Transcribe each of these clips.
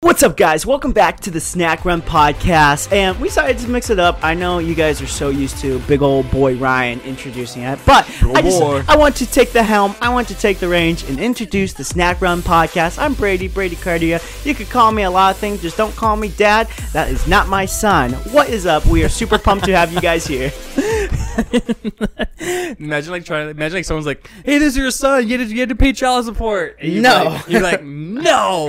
What's up, guys? Welcome back to the Snack Run podcast. And we decided to mix it up. I know you guys are so used to big old boy Ryan introducing it, but I just boy. I want to take the helm. I want to take the range and introduce the Snack Run podcast. I'm Brady Brady Cardia. You could call me a lot of things, just don't call me Dad. That is not my son. What is up? We are super pumped to have you guys here. Imagine like trying. To imagine like someone's like, "Hey, this is your son. You had to, you had to pay child support." And you're No. like- you're like, "No,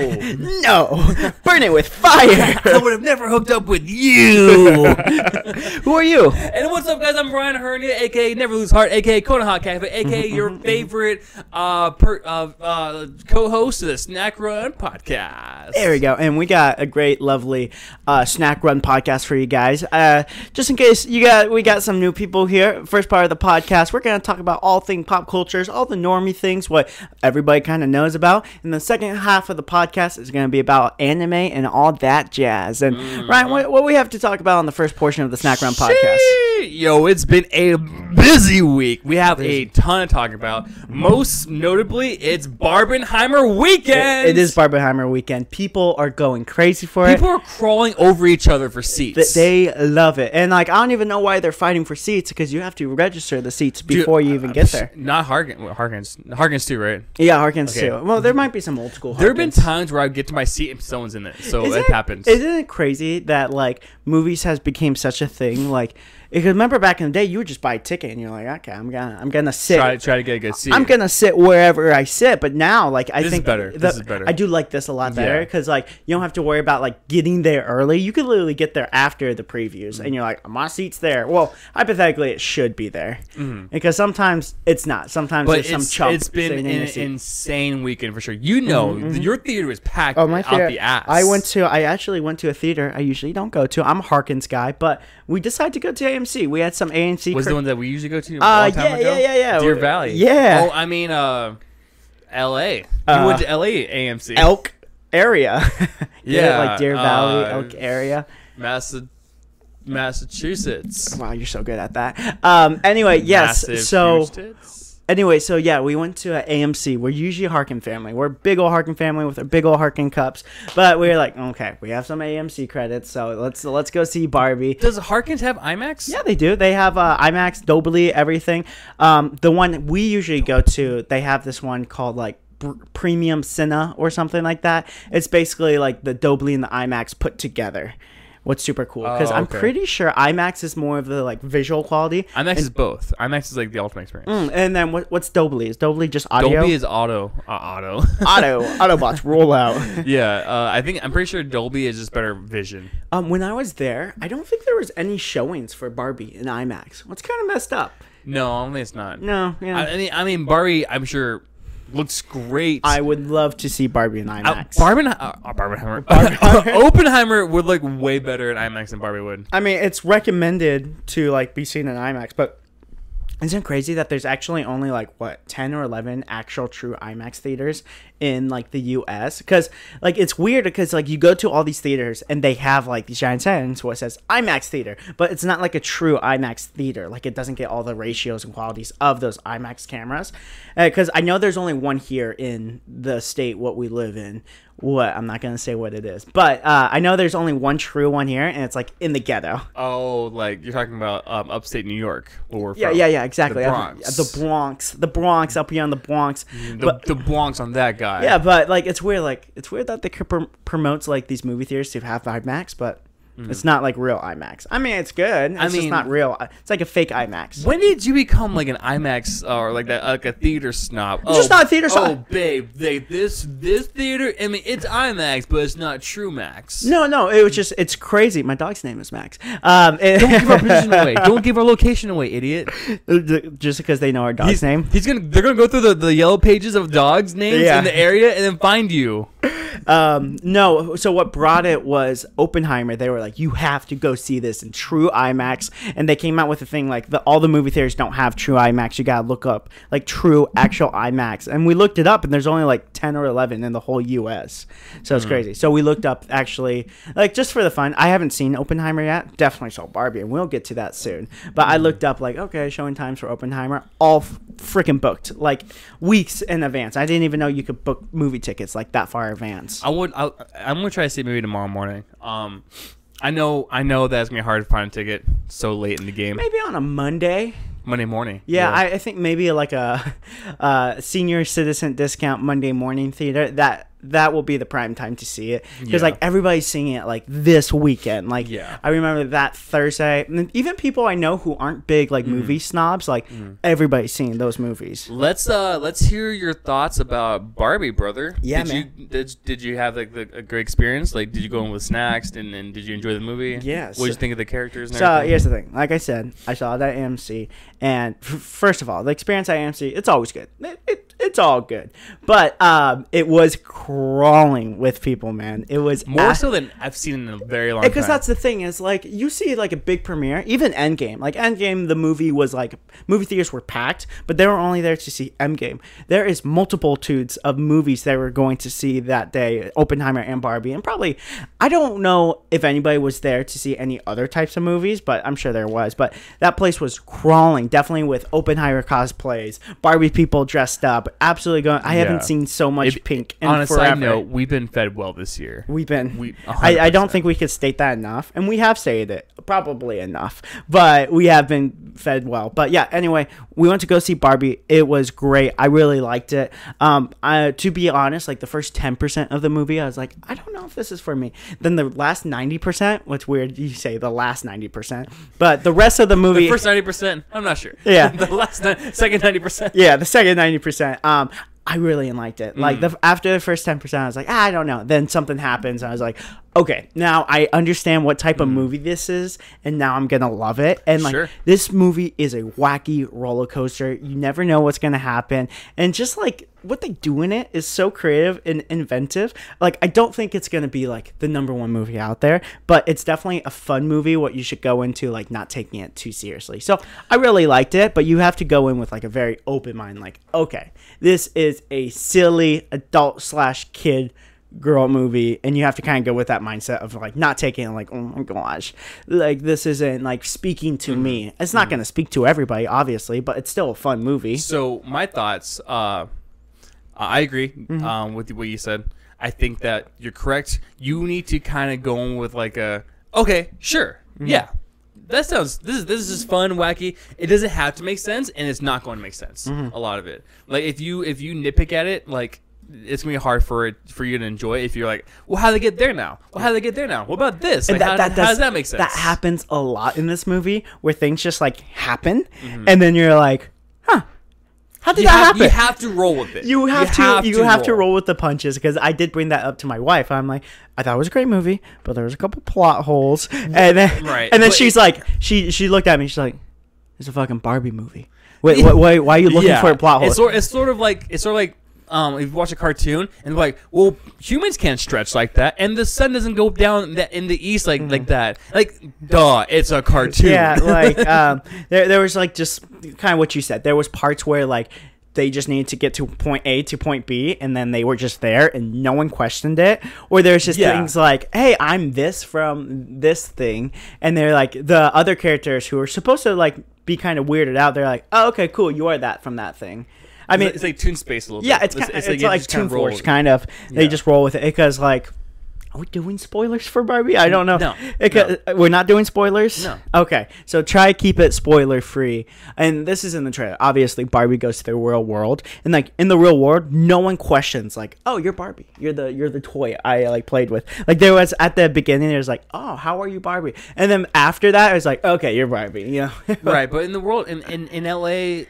No, burn it with fire. I would have never hooked up with you." Who are you? and what's up, guys? I'm Brian Hernia, aka Never Lose Heart, aka Kona Hot Cafe, aka your favorite uh, per, uh, uh, co-host of the Snack Run podcast. There we go. And we got a great, lovely uh, snack run podcast for you guys. Uh, just in case you got, we got some new people here. First part of the podcast, we're gonna talk about all thing pop cultures, all the normie things, what everybody kind of knows about. And the second half of the podcast is gonna be about anime and all that jazz. And Ryan, what, what we have to talk about on the first portion of the snack Round podcast? Yo, it's been a busy week. We have a ton to talk about. Most notably, it's Barbenheimer weekend. It is Barbenheimer weekend. People are going crazy for it. People are crawling over each other for seats. Th- They love it, and like I don't even know why they're fighting for seats because you have to register the seats Dude, before you even uh, get there. Not Harkins. Harkins. Harkins too, right? Yeah, Harkins Okay. too. Well, there might be some old school. There have been times where I get to my seat and someone's in it, so Isn't it happens. Isn't it crazy that like movies has became such a thing? Like, because remember back in the day, you would just buy a ticket and you're like, okay, I'm gonna, I'm gonna sit. try, try to get a good seat. I'm gonna sit wherever I sit, but now, like, I think This is think better. the- This is better. I do like this a lot better Yeah. because, like, you don't have to worry about like getting there early. You can literally get there after the previews, and mm-hmm. you're like, my seat's there. Well, hypothetically, it should be there mm-hmm. because sometimes it's not. Sometimes Mm-hmm. But there's some chump it's been an insane weekend for sure. You know, mm-hmm, your theater was packed Oh my out theater! the ass. I went to. I actually went to a theater. I usually don't go to. I'm a Harkins guy, but we decided to go to AMC. We had some AMC. Was cr- the one that we usually go to a Uh, long time yeah, ago? yeah, yeah, yeah. Deer Valley. Yeah. Oh, I mean, uh, L.A. Uh, you went to L.A. AMC. Elk area. Yeah, like Deer Valley, uh, Elk area. Massa- Massachusetts. Wow, you're so good at that. Um. Anyway, yes. Massive, so huge tits. Anyway, so yeah, we went to AMC. We're usually a Harkin family. We're a big old Harkin family with our big old Harkin cups. But we were like, okay, we have some AMC credits, so let's let's go see Barbie. Does Harkins have IMAX? Yeah, they do. They have uh, IMAX, Dolby, everything. Um, the one we usually go to, they have this one called like Premium Cine or something like that. It's basically like the Dolby and the IMAX put together. What's super cool because Oh, I'm okay. pretty sure IMAX is more of the like visual quality. IMAX is both. IMAX is like the ultimate experience. Mm, and then what, what's Dolby? Is Dolby just audio? Dolby is auto. Uh, auto. auto. Autobots roll out. yeah, uh, I think I'm pretty sure Dolby is just better vision. Um, when I was there, I don't think there was any showings for Barbie in IMAX. What's kind of messed up? No, only it's not. No, yeah. I, I mean, I mean, Barbie. I'm sure looks great. I would love to see Barbie in Uh, IMAX. Uh, uh, Barbenheimer. Barbenheimer. Oppenheimer would look way better in IMAX than Barbie would. I mean, it's recommended to like be seen in IMAX, but isn't it crazy that there's actually only like what 10 or 11 actual true IMAX theaters in like the US because like it's weird because like you go to all these theaters and they have like these giant signs where it says IMAX theater but it's not like a true IMAX theater. Like it doesn't get all the ratios and qualities of those IMAX cameras. Uh, because I know there's only one here in the state what we live in what I'm not gonna say what it is but uh, I know there's only one true one here and it's like in the ghetto Oh, like you're talking about um, upstate New York, where yeah from. yeah yeah exactly The Bronx. the Bronx the Bronx up here on the Bronx The, but the Bronx on that guy. yeah but like it's weird like it's weird that they promotes like these movie theaters to have IMAX but it's not like real IMAX I mean it's good it's just mean- not real it's like a fake IMAX When did you become like an IMAX uh, or like that, like a theater snob? It's just not a theater Oh, snob. babe, they, this this theater. I mean, it's IMAX, but it's not True Max. no no it was just it's crazy my dog's name is Max um it- Don't give our position away. Don't give our location away, idiot. just because they know our dog's He's, name he's gonna. They're gonna go through the, the yellow pages of dogs' names Yeah. in the area and then find you. Um, no. So what brought it was Oppenheimer. They were like, you have to go see this in true IMAX, and they came out with a thing like the, all the movie theaters don't have true IMAX. You gotta look up like true actual IMAX, and we looked it up, and there's only like ten or eleven in the whole U.S. So it's crazy. So we looked up actually like just for the fun. I haven't seen Oppenheimer yet. Definitely saw Barbie, and we'll get to that soon. But I looked up like okay, showing times for Oppenheimer, all freaking booked like weeks in advance. I didn't even know you could book movie tickets like that far in advance. Experience. I would. I, I'm gonna try to see it maybe tomorrow morning. Um, I know. I know that it's gonna be hard to find a ticket so late in the game. Maybe on a Monday. Monday morning. Yeah, I, I think maybe like a, a senior citizen discount Monday morning theater. That that will be the prime time to see it because Yeah. like everybody's seeing it like this weekend. Like Yeah. I remember that Thursday. and even people I know who aren't big like Mm-hmm. movie snobs, like everybody's seeing those movies. Let's uh let's hear your thoughts about Barbie, brother. Yeah, did man. you did, did you have like the, a great experience? Like, did you go in with snacks and, and did you enjoy the movie? yes What did you think of the characters? And So everything? here's the thing. Like I said, I saw that at AMC, and f- first of all, the experience at AMC, it's always good. It, it, it's all good, but um, it was crawling with people, man. It was more a- so than I've seen in a very long time. because that's the thing is like you see like a big premiere, even Endgame. Like Endgame, the movie was like movie theaters were packed, but they were only there to see Endgame. There is multitudes of movies they we're going to see that day, Oppenheimer and Barbie, and probably I don't know if anybody was there to see any other types of movies, but I'm sure there was. But that place was crawling, definitely with Oppenheimer cosplays, Barbie people dressed up, absolutely going. I Yeah. haven't seen so much If- pink in on a forever. side note, we've been fed well this year. We've been. We- I, I don't think we could state that enough, and we have stated it probably enough, but we have been fed well. But yeah, anyway, we went to go see Barbie. It was great. I really liked it. Um, I, to be honest, like the first ten percent of the movie, I was like, I don't know if this is for me. Then the last ninety percent, what's weird, you say the last ninety percent, but the rest of the movie, The first ninety percent, I'm not Yeah. the last ni- second ninety percent. yeah, the second ninety percent. Um, I really liked it. Mm. Like the after the first ten percent, I was like, ah, I don't know. Then something happens, and I was like, okay, now I understand what type of mm-hmm. movie this is, and now I'm gonna love it. And like. Sure. this movie is a wacky roller coaster. You never know what's gonna happen, and just like what they do in it is so creative and inventive. Like I don't think it's gonna be like the number one movie out there, but it's definitely a fun movie. What you should go into like not taking it too seriously. So I really liked it, but you have to go in with like a very open mind. Like okay, this is a silly adult slash kid girl movie and you have to kind of go with that mindset of like not taking it like oh my gosh like this isn't like speaking to me it's not going to speak to everybody obviously but it's still a fun movie So my thoughts, uh, I agree Mm-hmm. um, with what you said. I think that you're correct. You need to kind of go in with like a okay, sure, Mm-hmm. yeah. That sounds this is this is just fun, wacky. It doesn't have to make sense, and it's not going to make sense. Mm-hmm. A lot of it, like if you if you nitpick at it, like it's gonna be hard for it for you to enjoy. If you're like, well, how they get there now? Well, how they get there now? What about this? Like, And how, how does that make sense? that happens a lot in this movie where things just like happen Mm-hmm. and then you're like huh how did You that have, happen you have to roll with it. you have to you have to roll with the punches because I did bring that up to my wife. I'm like, I thought it was a great movie, but there was a couple plot holes, and then Right, and then but she's like, she she looked at me, she's like, it's a fucking Barbie movie. Wait, wait, wait why are you looking for a plot hole? It's sort, it's sort of like it's sort of like um, if you watch a cartoon and like, well, humans can't stretch like that, and the sun doesn't go down that in the east like like that. Like, duh, it's a cartoon. Mm-hmm. yeah, like um, there there was like just kind of what you said. There was parts where like they just needed to get to point A to point B, and then they were just there, and no one questioned it. Or there's just Yeah. things like, "Hey, I'm this from this thing," and they're like the other characters who are supposed to like be kind of weirded out. They're like, "Oh, okay, cool, you are that from that thing." I mean, it's like Toon Space a little bit. yeah, bit. it's kind, it's, you like kinda Toon Force, kind of. They Yeah. just roll with it because, like, are we doing spoilers for Barbie? I don't know. No, Because- uh, we're not doing spoilers. No. Okay, so try keep it spoiler free. And this is in the trailer. Obviously, Barbie goes to the real world, and like in the real world, no one questions like, "Oh, you're Barbie. You're the you're the toy I like played with." Like there was at the beginning, there was like, "Oh, how are you Barbie?" And then after that, it was like, "Okay, you're Barbie." You know, right? But in the world, in in, in LA,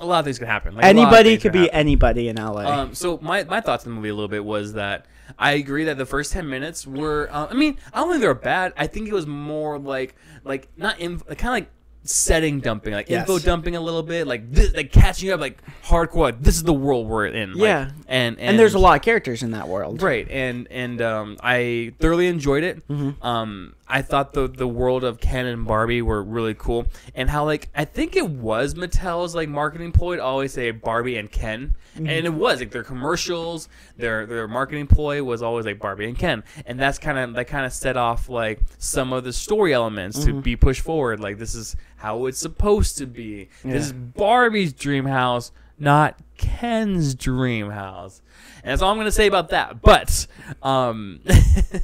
a lot of things can happen. Like, a lot of Anybody could be happen. anybody in LA. Um, so my, my thoughts on the movie a little bit was that I agree that the first ten minutes were. Uh, I mean, I don't think they were bad. I think it was more like like not in kind of like setting dumping, like Yes. info dumping a little bit, like this, like catching you up, like hardcore. This is the world we're in. like, Yeah. and, and and there's a lot of characters in that world. Right, and and um, I thoroughly enjoyed it. Mm-hmm. Um, I thought the the world of Ken and Barbie were really cool, and how like I think it was Mattel's like marketing ploy to always say Barbie and Ken, Mm-hmm. and it was like their commercials, their their marketing ploy was always like Barbie and Ken, and that's kind of that kind of set off like some of the story elements Mm-hmm. to be pushed forward. Like this is how it's supposed to be. This is Barbie's dream house not Ken's dream house. And that's all I'm gonna say about that. But um,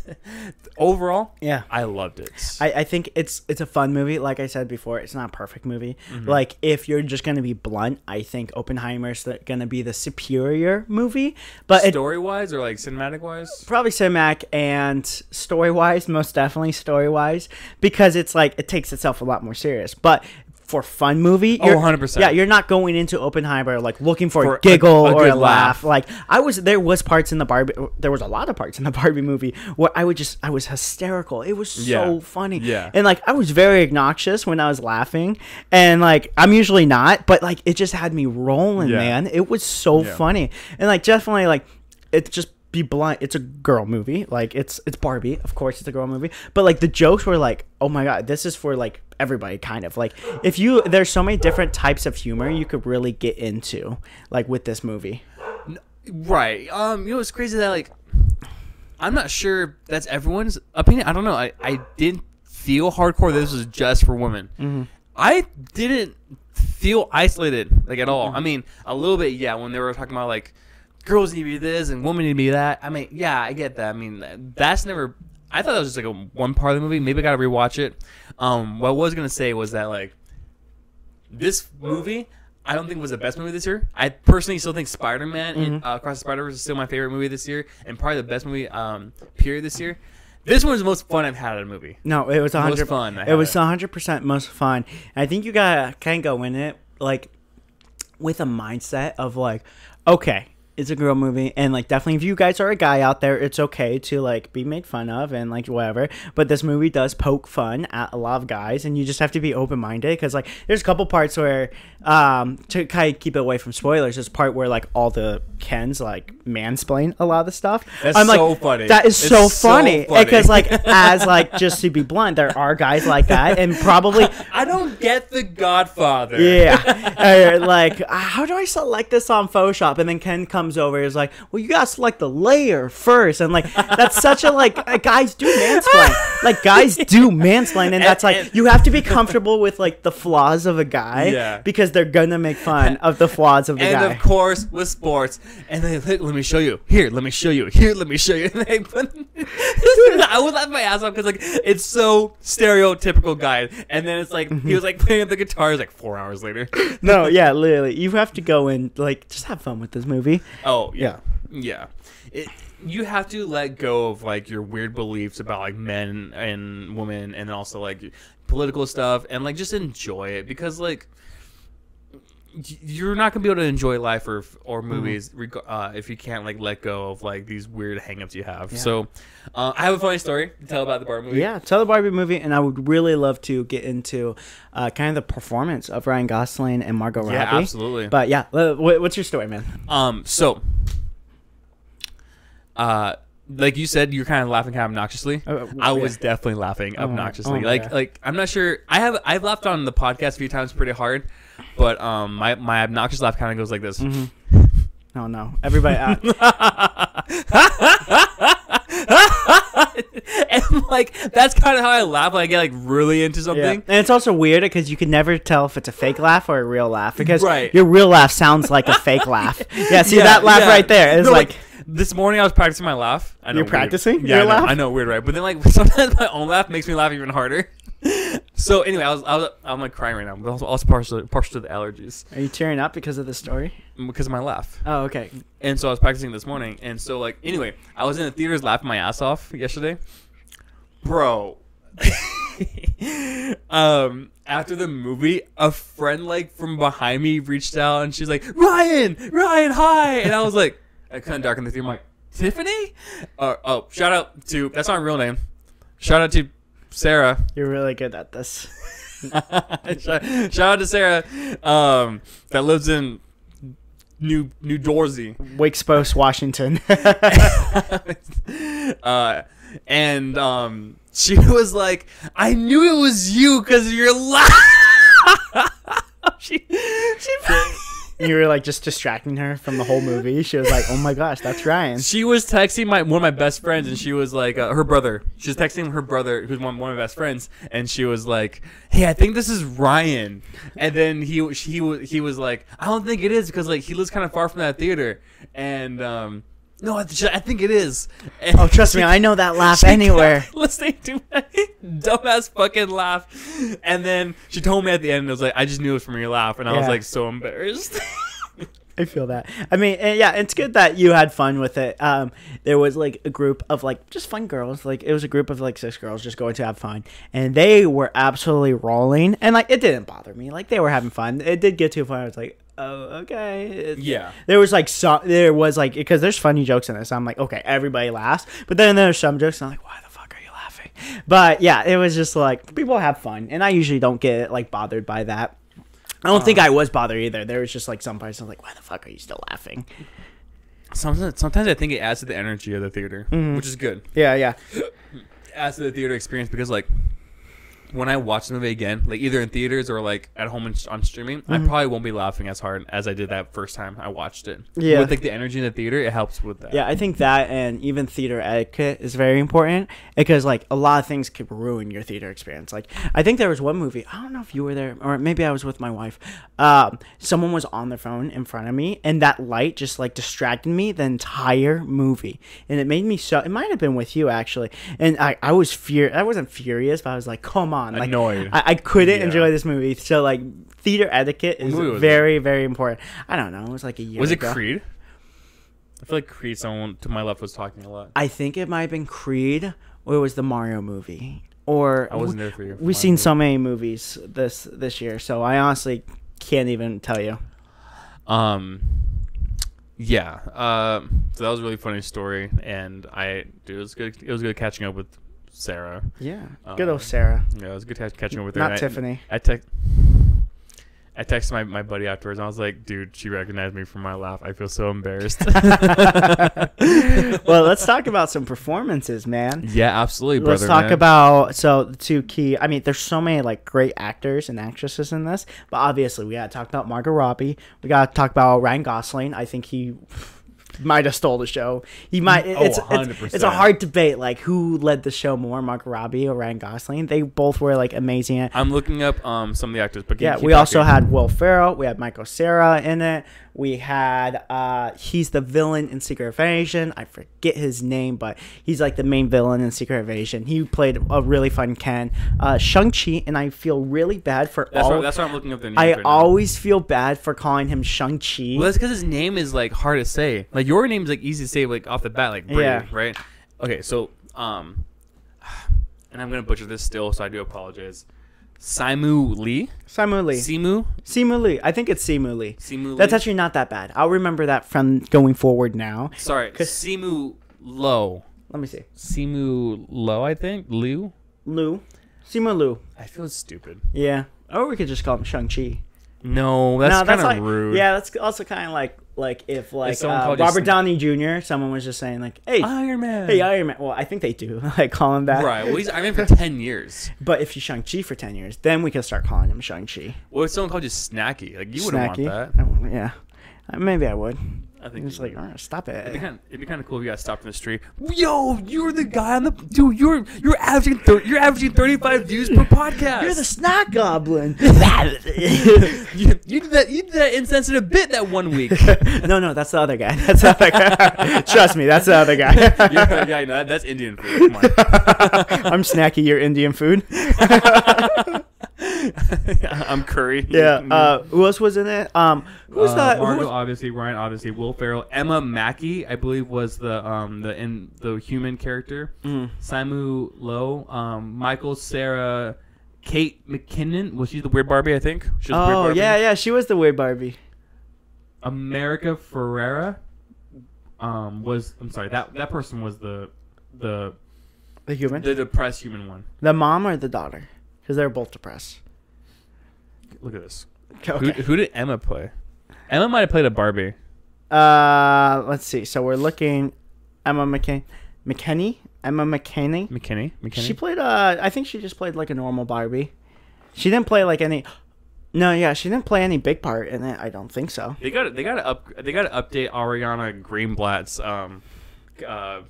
overall, Yeah. I loved it. I, I think it's it's a fun movie. Like I said before, it's not a perfect movie. Mm-hmm. Like if you're just gonna be blunt, I think Oppenheimer's the, gonna be the superior movie. But Story wise or like cinematic wise? probably cinematic and story wise, most definitely story wise, because it's like it takes itself a lot more serious. But for fun movie, Oh, you're- 100%. Yeah, you're not going into Oppenheimer like looking for, For a a- giggle a or a laugh. laugh. Like I was, there was parts in the Barbie. There was a lot of parts in the Barbie movie where I would just, I was hysterical. It was so Yeah. funny. Yeah. and like I was very obnoxious when I was laughing, and like I'm usually not, but like it just had me rolling, Yeah. man. It was so Yeah. funny, and like definitely like it's just be blunt. It's a girl movie. Like it's it's Barbie, of course it's a girl movie. But like the jokes were like, oh my god, this is for like everybody, kind of like if you there's so many different types of humor you could really get into like with this movie. Right. Um, you know, it's crazy that like I'm not sure that's everyone's opinion. I don't know. I, I didn't feel hardcore this was just for women. Mm-hmm. I didn't feel isolated like at all. Mm-hmm. I mean, a little bit, yeah, when they were talking about like girls need to be this and women need to be that. I mean, yeah, I get that. I mean, that's never I thought that was just like a one part of the movie. Maybe I gotta rewatch it. Um, what I was gonna say was that like this movie, I don't think was the best movie this year. I personally still think Spider Man Mm-hmm. uh, Across the Spider Verse is still my favorite movie this year, and probably the best movie um, period this year. This one was the most fun I've had at a movie. No, it was a Most hundred fun It was had. hundred percent most fun. And I think you gotta kind of go in it like with a mindset of like, okay, it's a girl movie, and like definitely if you guys are a guy out there, it's okay to like be made fun of and like whatever. But this movie does poke fun at a lot of guys, and you just have to be open minded because like there's a couple parts where um to kind of keep it away from spoilers, there's part where like all the Kens like mansplain a lot of the stuff. That's I'm like, so funny. That is so so funny because like as like just to be blunt, there are guys like that, and probably I don't get the Godfather. yeah, uh, like uh, how do I select this on Photoshop? And then Ken comes over, is like, well, you gotta select the layer first, and like that's such a like uh, guys do mansplain, like guys do mansplain, and that's like you have to be comfortable with like the flaws of a guy, Yeah. because they're gonna make fun of the flaws of the And guy. of course, with sports, and they let, let me show you. Here, let me show you. Here, let me show you. And they put, I would laugh my ass off because like it's so stereotypical guy. And then it's like he was like playing the guitar. Like four hours later. no, yeah, literally, you have to go and like just have fun with this movie. Oh yeah, yeah. It, you have to let go of like your weird beliefs about like men and women, and also like political stuff, and like just enjoy it because like you're not gonna be able to enjoy life or or movies reg- uh, if you can't like let go of like these weird hangups you have. So, uh, I have a funny story to tell about the Barbie movie. Yeah, tell the Barbie movie, and I would really love to get into uh, kind of the performance of Ryan Gosling and Margot Robbie. Yeah, absolutely. But yeah, what's your story, man? Um, so, uh, like you said, you're kind of laughing kind of obnoxiously. Uh, I yeah. was definitely laughing obnoxiously. oh my like, God. like I'm not sure. I have I've laughed on the podcast a few times pretty hard, but um, my my obnoxious laugh kind of goes like this. Mm-hmm. Oh no, everybody! Uh, and like that's kind of how I laugh when I get like really into yeah. something. and it's also weird because you can never tell if it's a fake laugh or a real laugh because Right. your real laugh sounds like a fake laugh. Yeah, see Yeah, that laugh yeah. right there is No, like, this morning I was practicing my laugh. I know, You're weird. practicing Yeah, your I know, laugh? I know, weird, right? But then like sometimes my own laugh makes me laugh even harder. So anyway, I was, I was I'm like crying right now. But also, also partial partial to the allergies are you tearing up because of the story? because of my laugh. Oh, okay. And so I was practicing this morning, and so like anyway, I was in the theaters laughing my ass off yesterday, bro. um, after the movie, a friend like from behind me reached out, and she's like, "Ryan, Ryan, hi!" And I was like, I kind of darkened the theater. I'm like, Tiffany? Uh, oh, shout out to that's not her real name. Shout out to Sarah. You're really good at this. shout, shout out to Sarah, um, that lives in New New Dorsey. Wakespos, Washington. uh, and um, she was like, "I knew it was you because of your laugh." she, she, you were like just distracting her from the whole movie. She was like, "Oh my gosh, that's Ryan." She was texting my one of my best friends, and she was like, uh, her brother. She was texting her brother, who's one, one of my best friends, and she was like, "Hey, I think this is Ryan." And then he he he was like, "I don't think it is because like he lives kind of far from that theater." And um, no, I, th- I think it is. And Oh, trust me, I know that laugh anywhere. listening to my dumbass fucking laugh, and then she told me at the end, it was like, "I just knew it was from your laugh," and I was like so embarrassed. I feel that. I mean, eh, yeah, it's good that you had fun with it. Um, there was like a group of like just fun girls. Like it was a group of like six girls just going to have fun, and they were absolutely rolling. And like it didn't bother me. Like they were having fun. It did get to a point. I was like, oh, okay. It- Yeah. There was like some. There was like because there's funny jokes in this. I'm like, okay, everybody laughs. But then there's some jokes. And I'm like, why the fuck are you laughing? But yeah, it was just like people have fun, and I usually don't get like bothered by that. I don't think uh. I was bothered either. There was just like some parts I was like, why the fuck are you still laughing? sometimes, sometimes I think it adds to the energy of the theater, mm-hmm. which is good. Yeah, yeah. adds to the theater experience because like when I watch the movie again, like either in theaters or like at home and on streaming, I probably won't be laughing as hard as I did that first time I watched it. Yeah. with like the energy in the theater, it helps with that. Yeah, I think that and even theater etiquette is very important because like a lot of things could ruin your theater experience. Like I think there was one movie, I don't know if you were there or maybe I was with my wife. Um, someone was on their phone in front of me and that light just like distracted me the entire movie. And it made me so it might have been with you actually. And I, I was fear I wasn't furious, but I was like, come on. Like Annoyed. I, I couldn't Yeah. enjoy this movie. So like theater etiquette is movie was it? very, very important. I don't know, it was like a year Was it ago. Creed? I feel like Creed. Someone to my left was talking a lot. I think it might have been Creed or it was the Mario movie. Or I wasn't there for you. We've seen so many movies this this year, so I honestly can't even tell you. Um, yeah. Um, so that was a really funny story, and I, dude, it was good. It was good catching up with Sarah. Yeah, Uh, good old Sarah, Yeah, it was good to catch- catching up with her. not and I- Tiffany. I text. I texted my, my buddy afterwards and I was like, dude, she recognized me from my laugh. I feel so embarrassed. well, let's talk about some performances, man. yeah, absolutely, brother. Let's talk man. about so the two key. I mean, there's so many like great actors and actresses in this, but obviously we got to talk about Margot Robbie. We got to talk about Ryan Gosling. I think he might have stole the show. He might. Oh, It's, it's it's a hard debate. Like who led the show more, Margot Robbie or Ryan Gosling? They both were like amazing. I'm looking up um some of the actors, but yeah, we also talking. had Will Ferrell. We had Michael Cera in it. We had uh he's the villain in Secret Invasion. I forget his name, but he's like the main villain in Secret Invasion. He played a really fun Ken. Uh Shang Chi, and I feel really bad for That's all. what, that's what I'm looking up. The names I right now. always feel bad for calling him Shang Chi. Well, that's because his name is like hard to say. Like your name's like easy to say, like off the bat, like Brady, Yeah. right? Okay, so um, and I'm gonna butcher this still, so I do apologize. Simu Lee, Simu Lee. Simu, Simu Lee. I think it's Simu Lee. Simu. That's actually not that bad. I'll remember that from going forward now. sorry, 'cause- Simu Low, Let me see. Simu Low, I think Liu. Lou. Simu Lou. I feel stupid. Yeah. Or we could just call him Shang Chi. No, that's no, kind of like rude. yeah. That's also kind of like like if like someone uh, Robert Downey Jr. Someone was just saying like, hey, Iron Man. hey Iron Man. Well, I think they do like call him that. Right. Well, he's Iron Man for ten years. But if he's Shang Chi for ten years, then we can start calling him Shang Chi. Well, if someone called you Snacky? Like you wouldn't want that. I yeah. Uh, Maybe I would. I think It's like, would. "Alright, stop It'd be it. kind. It'd be kind of cool if you got stopped in the street. Yo, you're the guy on the dude. You're you're averaging thir- you're averaging 35 views per podcast. You're the snot goblin. you, you did that. You did that insensitive bit that one week. no, no, that's the other guy. That's the other guy. Trust me, that's the other guy. yeah, yeah, no, that, that's Indian food. Come on. I'm snacky. Your Indian food. I'm curry. Yeah. Uh, who else was in it? Um, who's Uh, that? Who was- obviously. Ryan, obviously. Will Ferrell. Emma Mackey, I believe, was the um the in the human character. Mm. Simu Low. Um, Michael Cera. Kate McKinnon was she the weird Barbie? I think. She was the weird Oh yeah, yeah. She was the weird Barbie. America Ferrera. Um, was I'm sorry that that person was the the The human. the depressed human one. The mom or the daughter? Because they're both depressed. Look at this. Okay. Who who did Emma play? Emma might have played a Barbie. Uh, let's see. So we're looking. Emma McCain, McKinney. Emma McKinney. McKinney. McKinney. She played. Uh, I think she just played like a normal Barbie. She didn't play like any. No, yeah, she didn't play any big part in it. I don't think so. They got they got to up they got to update Ariana Greenblatt's um uh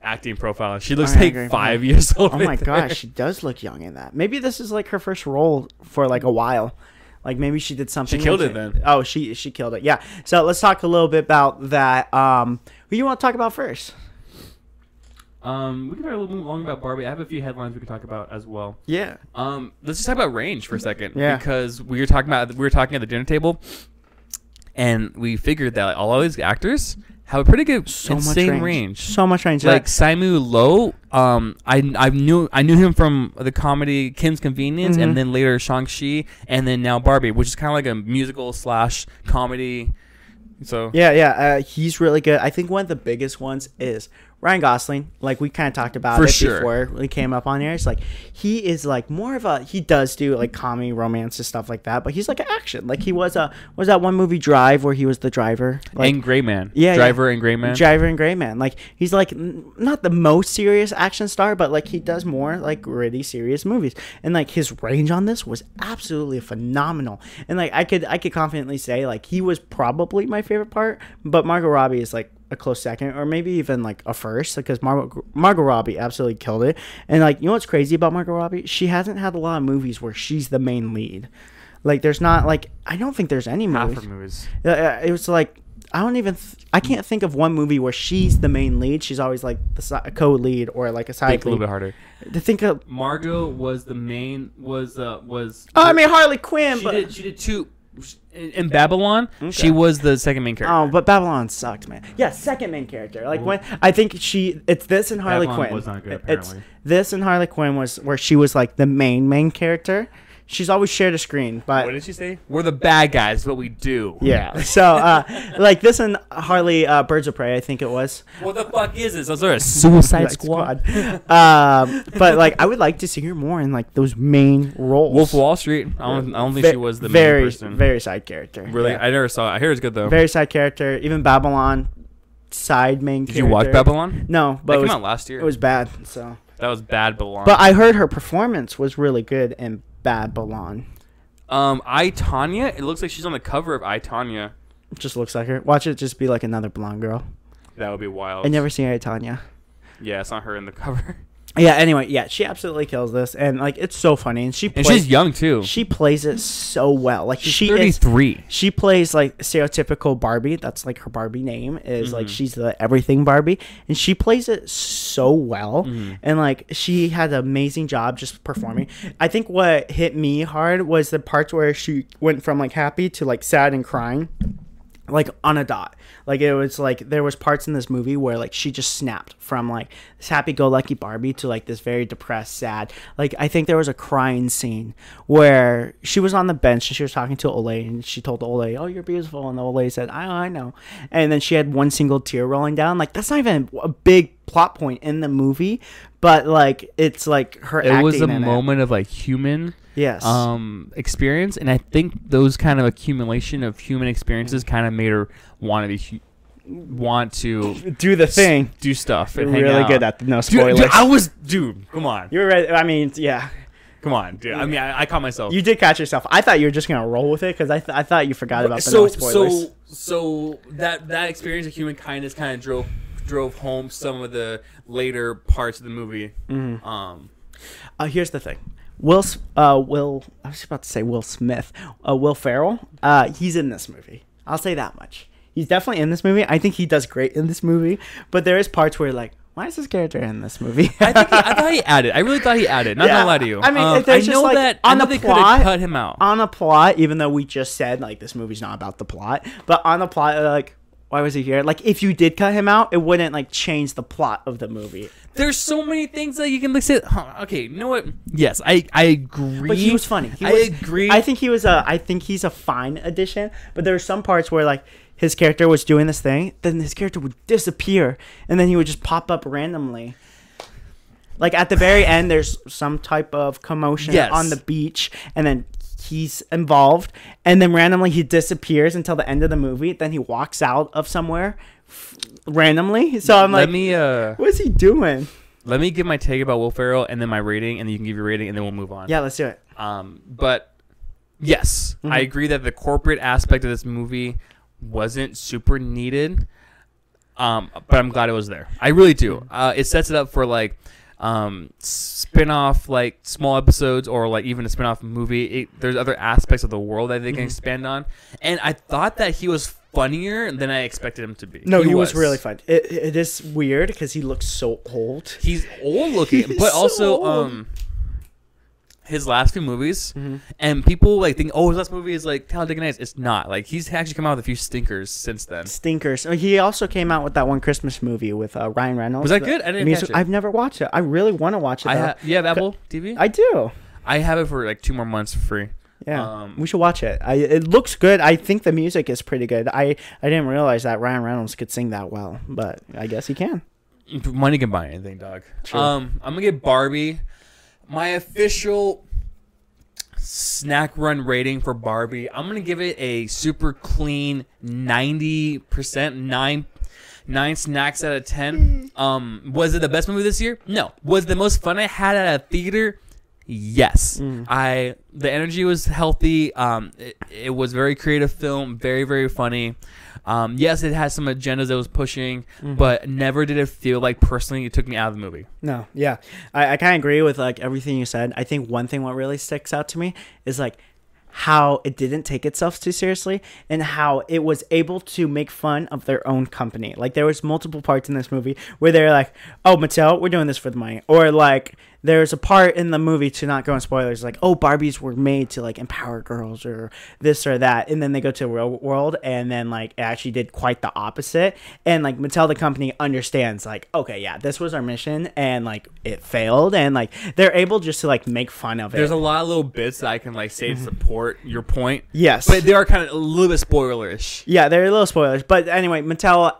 acting profile. She looks Ariana like Greenblatt. five years old. Oh right my there. gosh, she does look young in that. Maybe this is like her first role for like a while. Like maybe she did something. She killed like- it then. Oh, she she killed it. Yeah. So let's talk a little bit about that. Um, who you want to talk about first? Um, we can talk a little bit long about Barbie. I have a few headlines we can talk about as well. Yeah. Um, let's just talk about range for a second. Yeah. Because we were talking about we were talking at the dinner table, and we figured that all of these actors have a pretty good So insane much range. range. So much range. Like That- Simu Low, um, I I knew I knew him from the comedy Kim's Convenience, Mhm. and then later Shang Chi, and then now Barbie, which is kind of like a musical slash comedy. So yeah, yeah. Uh, he's really good. I think one of the biggest ones is Ryan Gosling. Like we kind of talked about For it sure. before we came up on here. It's like he is like more of a he does do like comedy, romance, and stuff like that. But he's like an action. Like he was a was that one movie Drive where he was the driver. Like, and Gray Man, Yeah, yeah. Driver and Gray Man. Driver and Gray Man. Like he's like n- not the most serious action star, but like he does more like gritty, serious movies. And like his range on this was absolutely phenomenal. And like I could I could confidently say like he was probably my favorite part, but Margot Robbie is like a close second, or maybe even like a first, because Margot Margot Robbie absolutely killed it. And like you know what's crazy about Margot Robbie? She hasn't had a lot of movies where she's the main lead. Like there's not like I don't think there's any movies. her movies. Uh, uh, it was like I don't even th- I can't think of one movie where she's the main lead. She's always like the si- a co-lead or like a side Think a little bit harder. To think of Margot was the main was uh was oh, I mean Harley Quinn, she but did she did two in, in Babylon. Okay. She was the second main character. oh, but Babylon sucked, man. Yeah, second main character. Like when I think she it's this and Harley Babylon Quinn. was not good, It's this and Harley Quinn was where she was like the main main character. She's always shared a screen, but what did she say? We're the bad guys, but we do. yeah. So uh, like this and Harley uh, Birds of Prey, I think it was. What the fuck is this? Is there a Suicide Squad? um, but like I would like to see her more in like those main roles. Wolf of Wall Street. I don't, I don't think Ve- she was the very, main person. Very side character. really, Yeah. I never saw it. I hear it's good though. very side character. Even Babylon, side main. Did you watch. Babylon? No, but That it came was, out last year. it was bad. So, that was bad Babylon. but I heard her performance was really good in Babylon. um, I Tonya. It looks like she's on the cover of I Tonya. It just looks like her. Watch it just be like another blonde girl. That would be wild. I never seen I Tonya. Yeah, it's not her in the cover. Yeah. Anyway, yeah, she absolutely kills this, and like it's so funny, and she And she's young too. she plays it so well. Like She's she is 33. she plays like stereotypical Barbie. That's like her Barbie name is like Mhm. she's the everything Barbie, and she plays it so well. Mhm. And like she had an amazing job just performing. I think what hit me hard was the parts where she went from like happy to like sad and crying, like on a dot. Like it was like there was parts in this movie where like she just snapped from like this happy-go-lucky Barbie to like this very depressed, sad. Like I think there was a crying scene where she was on the bench and she was talking to Olay and she told Olay, "Oh, you're beautiful," and Olay said, "I, I know," and then she had one single tear rolling down. Like that's not even a big plot point in the movie, but like it's like her. It was a acting in it. moment of like human Yes. um experience and i think those kind of accumulation of human experiences kind of made her want to be hu- want to do the thing. do stuff You're and hang really out. good at no Dude, spoilers. dude, i was dude come on You're right. I mean, yeah. come on dude i mean i, I caught myself You did catch yourself. I thought you were just gonna roll with it because I, th- I thought you forgot about the so no spoilers. so so that that experience of human kindness kind of drove drove home some of the later parts of the movie Mm-hmm. um Uh, here's the thing. Will uh Will I was about to say Will Smith. Uh, Will Ferrell. Uh, he's in this movie. I'll say that much. He's definitely in this movie. I think he does great in this movie. But there is parts where like, why is this character in this movie? I think he, I thought he added. I really thought he added. Not Yeah, gonna lie to you. I mean, um, if I just, know like, that I on know the they plot- cut him out. on a plot, even though we just said like this movie's not about the plot, but on the plot, like. Why was he here? Like, if you did cut him out, it wouldn't like change the plot of the movie. There's so many things that you can like say. Huh, okay, you know what? Yes, I I agree. But he was funny. He I was, agree. I think he was a. I think he's a fine addition. But there were some parts where like his character was doing this thing, then his character would disappear, and then he would just pop up randomly. Like at the very end, there's some type of commotion Yes. on the beach, and then he's involved, and then randomly he disappears until the end of the movie. Then he walks out of somewhere f- randomly. So I'm let like, me uh what's he doing? let me give my take about Will Ferrell and then my rating, and then you can give your rating, and then we'll move on. Yeah, let's do it. Um, but yes, I Mhm. agree that the corporate aspect of this movie wasn't super needed. Um, but I'm glad it was there. I really do. Uh, it sets it up for like um spin-off like small episodes or like even a spin-off movie it, there's other aspects of the world that they can Mhm. expand on and i thought that he was funnier than i expected him to be No, he, was. really fun. It, it is weird because he looks so old. he's old looking He's but so also old. um his last few movies Mhm. and people like think oh his last movie is like Talladega Nights it's not like he's actually come out with a few stinkers since then Stinkers. Oh, He also came out with that one Christmas movie with uh, Ryan Reynolds. Was that The good? I didn't music- catch it. I've never watched it. I really want to watch it. I ha- you have Apple TV I do. I have it for like two more months for free Yeah, Um, we should watch it. I, it looks good. I think the music is pretty good. I, I didn't realize that Ryan Reynolds could sing that well, but I guess he can. Money can buy anything, dog. True. Um, I'm gonna get Barbie. My official snack run rating for Barbie. I'm gonna give it a super clean ninety percent nine. Nine snacks out of ten. Um, was it the best movie this year? No. Was it the most fun I had at a theater? Yes. Mm. I the energy was healthy. Um, it, it was very creative film, very very funny. Um, yes, it has some agendas it was pushing, Mhm. but never did it feel like personally it took me out of the movie. No, yeah, I, I kind of agree with like everything you said. I think one thing what really sticks out to me is like how it didn't take itself too seriously and how it was able to make fun of their own company. Like there was multiple parts in this movie where they're like, "Oh, Mattel, we're doing this for the money," or like there's a part in the movie to not go in spoilers, like, "Oh, Barbies were made to like empower girls or this or that," and then they go to the real world and then like it actually did quite the opposite. And like Mattel, the company, understands like, okay, yeah, this was our mission and like it failed, and like they're able just to like make fun of it. There's a lot of little bits that I can like say to mm-hmm. support your point, yes, but they are kind of a little bit spoilerish. Yeah, they're a little spoilers, but anyway, Mattel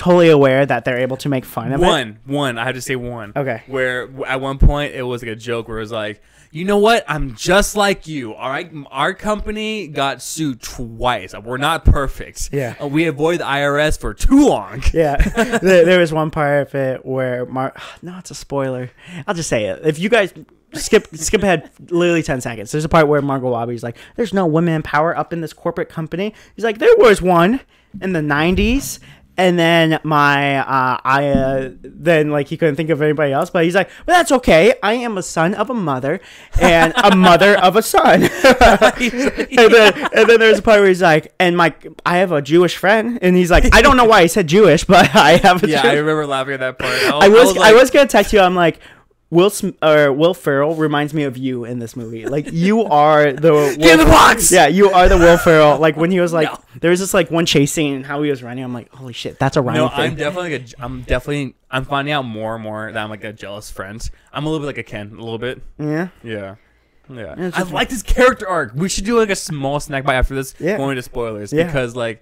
totally aware that they're able to make fun of it. One, one, I have to say one. Okay. Where at one point it was like a joke where it was like, you know what? I'm just like you. All right, our company got sued twice. We're not perfect. Yeah. Uh, we avoid the IRS for too long. Yeah, there, there was one part of it where Mark, No, it's a spoiler. I'll just say it. If you guys skip skip ahead literally ten seconds, there's a part where Margot Robbie's like, "There's no women in power up in this corporate company." He's like, "There was one in the '90s." And then my, uh, I, uh, then like he couldn't think of anybody else, but he's like, well, that's okay. I am a son of a mother and a mother of a son. and then and then there's a part where he's like, and my I have a Jewish friend, and he's like, I don't know why he said Jewish, but I have a yeah, I remember laughing at that part. I was I was, like, gonna text you. I'm like. Will Sm- or Will Ferrell reminds me of you in this movie. Like you are the Will, Get in the box! Yeah, you are the Will Ferrell. Like when he was like, No. there was this like one chase scene and how he was running. I'm like, holy shit, that's a Ryan No, thing. I'm definitely like a, I'm definitely I'm finding out more and more that I'm like a jealous friend. I'm a little bit like a Ken, a little bit. yeah, Yeah. Yeah. Yeah, I like this character arc. We should do like a small snack bite after this Yeah. going into spoilers Yeah. because like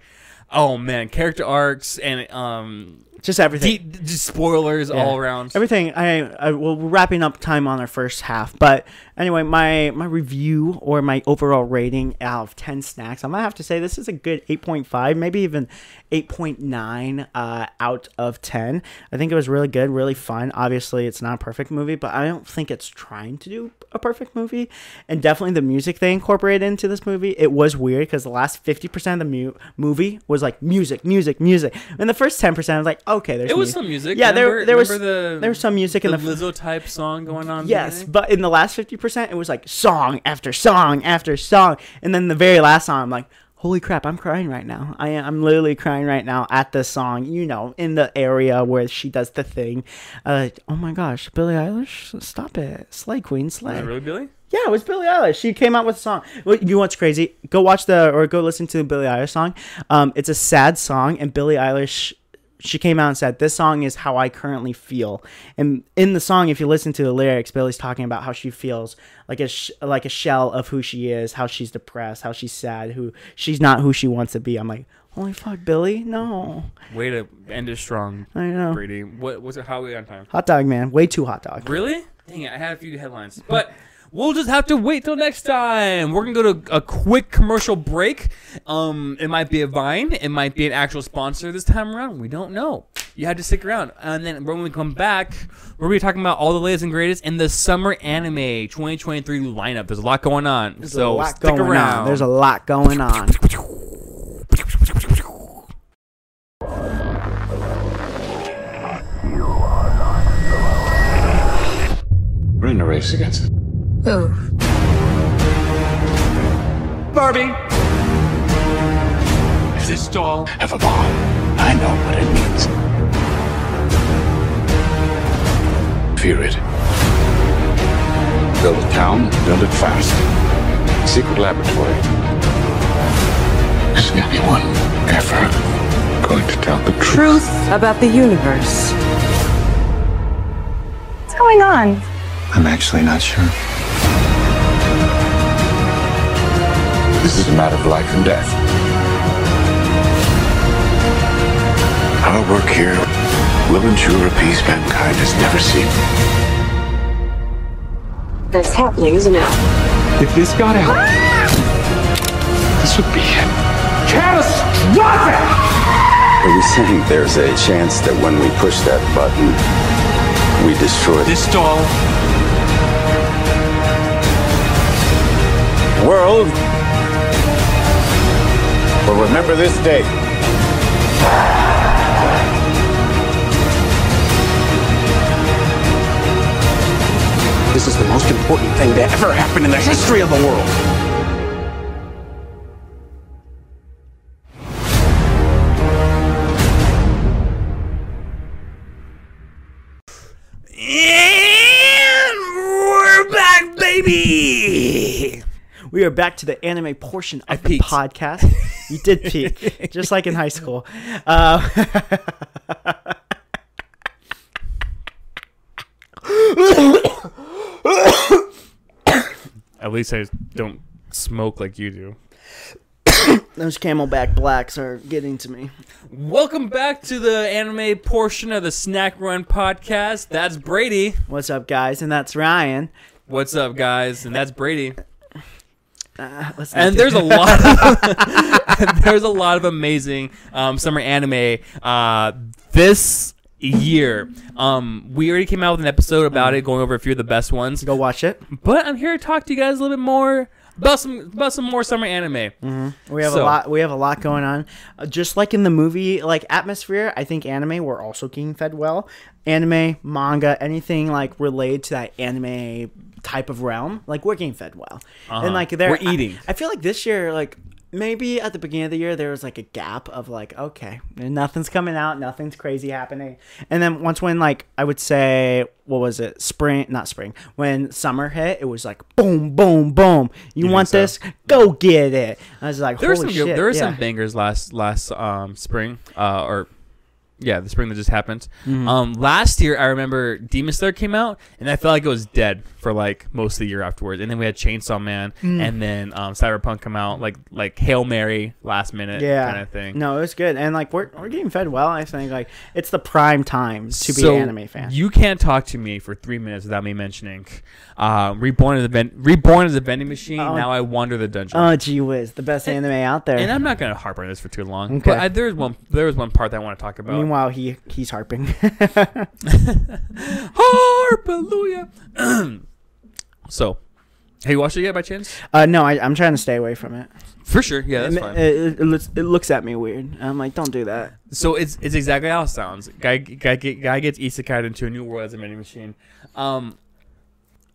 oh man, character arcs and um just everything. deep, just spoilers Yeah. all around. everything I, I well we're wrapping up time on our first half but anyway my my review or my overall rating out of 10 snacks i'm gonna have to say this is a good 8.5 maybe even 8.9 uh, out of 10 i think it was really good really fun. Obviously it's not a perfect movie but i don't think it's trying to do a perfect movie. And definitely the music they incorporated into this movie it was weird because the last 50% of the mu- movie was like music music music. And the first 10% I was like okay there's it was mu- some music. Yeah, there- Remember- there was- the there was some music the in the Lizzo type song going on. Yes, but in the last fifty percent, it was like song after song after song, and then the very last song, I'm like, "Holy crap, I'm crying right now! I am, I'm literally crying right now at the song. You know, in the area where she does the thing. Uh, oh my gosh, Billie Eilish, stop it, Slay Queen, Slay. really Billie? Yeah, it was Billie Eilish. She came out with a song. Well, You know what's crazy? Go watch the or go listen to the Billie Eilish song. Um, it's a sad song, and Billie Eilish. She came out and said, "This song is how I currently feel." And in the song, if you listen to the lyrics, Billie's talking about how she feels like a sh- like a shell of who she is, how she's depressed, how she's sad, who she's not who she wants to be. I'm like, holy fuck, Billy! no, Way to end it strong, I know. Brady. What was it? How are we on time? Hot dog man, way too hot dog. Really? Dang it! I had a few headlines, but we'll just have to wait till next time. We're gonna go to a quick commercial break. Um, it might be a Vine, it might be an actual sponsor this time around. We don't know. You have to stick around, and then when we come back, we're gonna be talking about all the latest and greatest in the summer anime 2023 lineup. There's a lot going on, There's so a lot stick going around. on. There's a lot going on. We're in a race against it. Who? Barbie! If this doll have a bomb, I know what it means. Fear it. Build a town, build it fast. Secret laboratory. Is anyone ever going to tell the truth? Truth about the universe. What's going on? I'm actually not sure. This is a matter of life and death. Our work here will ensure a peace mankind has never seen. That's happening, isn't it? If this got out, this would be catastrophic! Are we saying there's a chance that when we push that button, we destroy This doll world? Remember this day. This is the most important thing to ever happen in the history of the world. We are back to the anime portion of the peeked. podcast. You did peek, just like in high school. Uh, At least I don't smoke like you do. those Camelback Blacks are getting to me. Welcome back to the anime portion of the Snack Run podcast. That's Brady. What's up, guys? And that's Ryan. What's up, guys? And that's Brady. Uh, And there's a lot. Of, there's a lot of amazing um, summer anime uh, this year. Um, we already came out with an episode about it, going over a few of the best ones. go watch it. But I'm here to talk to you guys a little bit more about some about some more summer anime. We have So- a lot. We have a lot going on. Uh, just like in the movie, like atmosphere. I think anime. We're also getting fed well. Anime, manga, anything like related to that anime type of realm. Like we're getting fed well. And like they're Uh-huh. We're eating. I, I feel like this year, like maybe at the beginning of the year, there was like a gap of like, okay, nothing's coming out, nothing's crazy happening. And then once when like I would say, what was it? Spring, not spring. When summer hit, it was like boom, boom, boom. You, think want so? this? Go get it. I was like, There were holy some shit. there were yeah. some bangers last last um spring uh or yeah the spring that just happened. Mm-hmm. Um last year I remember Demon Slayer came out and I felt like it was dead for like most of the year afterwards. And then we had Chainsaw Man Mm. and then um Cyberpunk come out like like Hail Mary last minute yeah kind of thing. No, it was good, and like we're we're getting fed well. I think like it's the prime time to be So, an anime fan. You can't talk to me for three minutes without me mentioning uh, Reborn as a ven- Reborn as a vending machine. Oh. now I wander the dungeon. oh gee whiz, the best anime out there. and I'm not gonna harp on this for too long. Okay. But I, there's one there was one part that I want to talk about. Meanwhile, he he's harping. Harp, Hallelujah. so, have you watched it yet by chance? uh, no, I, I'm trying to stay away from it. For sure. Yeah, that's it, fine. it, it looks, it looks at me weird. I'm like, don't do that. so it's it's exactly how it sounds. Guy guy guy gets isekai into a new world as a vending machine. Um,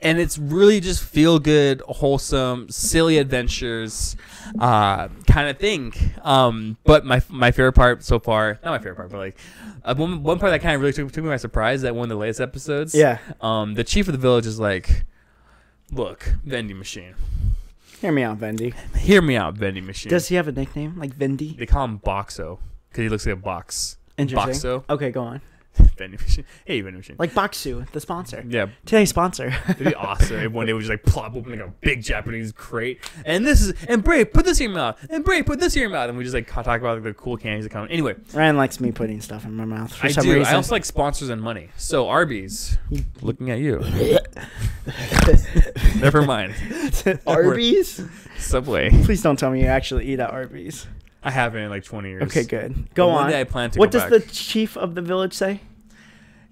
and it's really just feel good, wholesome, silly adventures, uh, kind of thing. Um, but my my favorite part so far, not my favorite part, but like uh, one one part that kind of really took, took me by surprise that one of the latest episodes. Yeah. Um, the chief of the village is like, look, vending machine. Hear me out, Vendy. Hear me out, vending machine. Does he have a nickname like Vendy? they call him Boxo because he looks like a box. Interesting. Boxo, Okay, go on. vending machine. Hey, vending machine. Like Bokksu, the sponsor. yeah, Today's sponsor. it'd be awesome if one day we just like plop open like a big Japanese crate, and this is and Bray put this in your mouth, and Bray put this in your mouth, and we just like talk about like, the cool candies that come. Anyway, Ryan likes me putting stuff in my mouth for I some do. reason. I also like sponsors and money. So Arby's, looking at you. Never mind. Arby's? Subway. Please don't tell me you actually eat at Arby's. I haven't in like 20 years. Okay, good. Go on. day I plan to what go does back. the chief of the village say?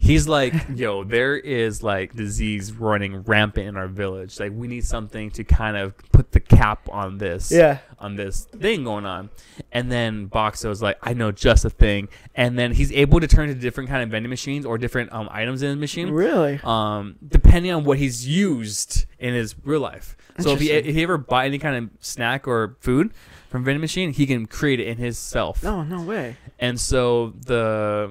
He's like, yo, there is like disease running rampant in our village. Like, we need something to kind of put the cap on this. Yeah. On this thing going on. And then Boxo's like, I know just a thing. And then he's able to turn to different kind of vending machines or different um, items in his machine. Really? Um, depending on what he's used in his real life. So if he, Interesting. if he ever buy any kind of snack or food from vending machine, he can create it in his self. No, no way. And so the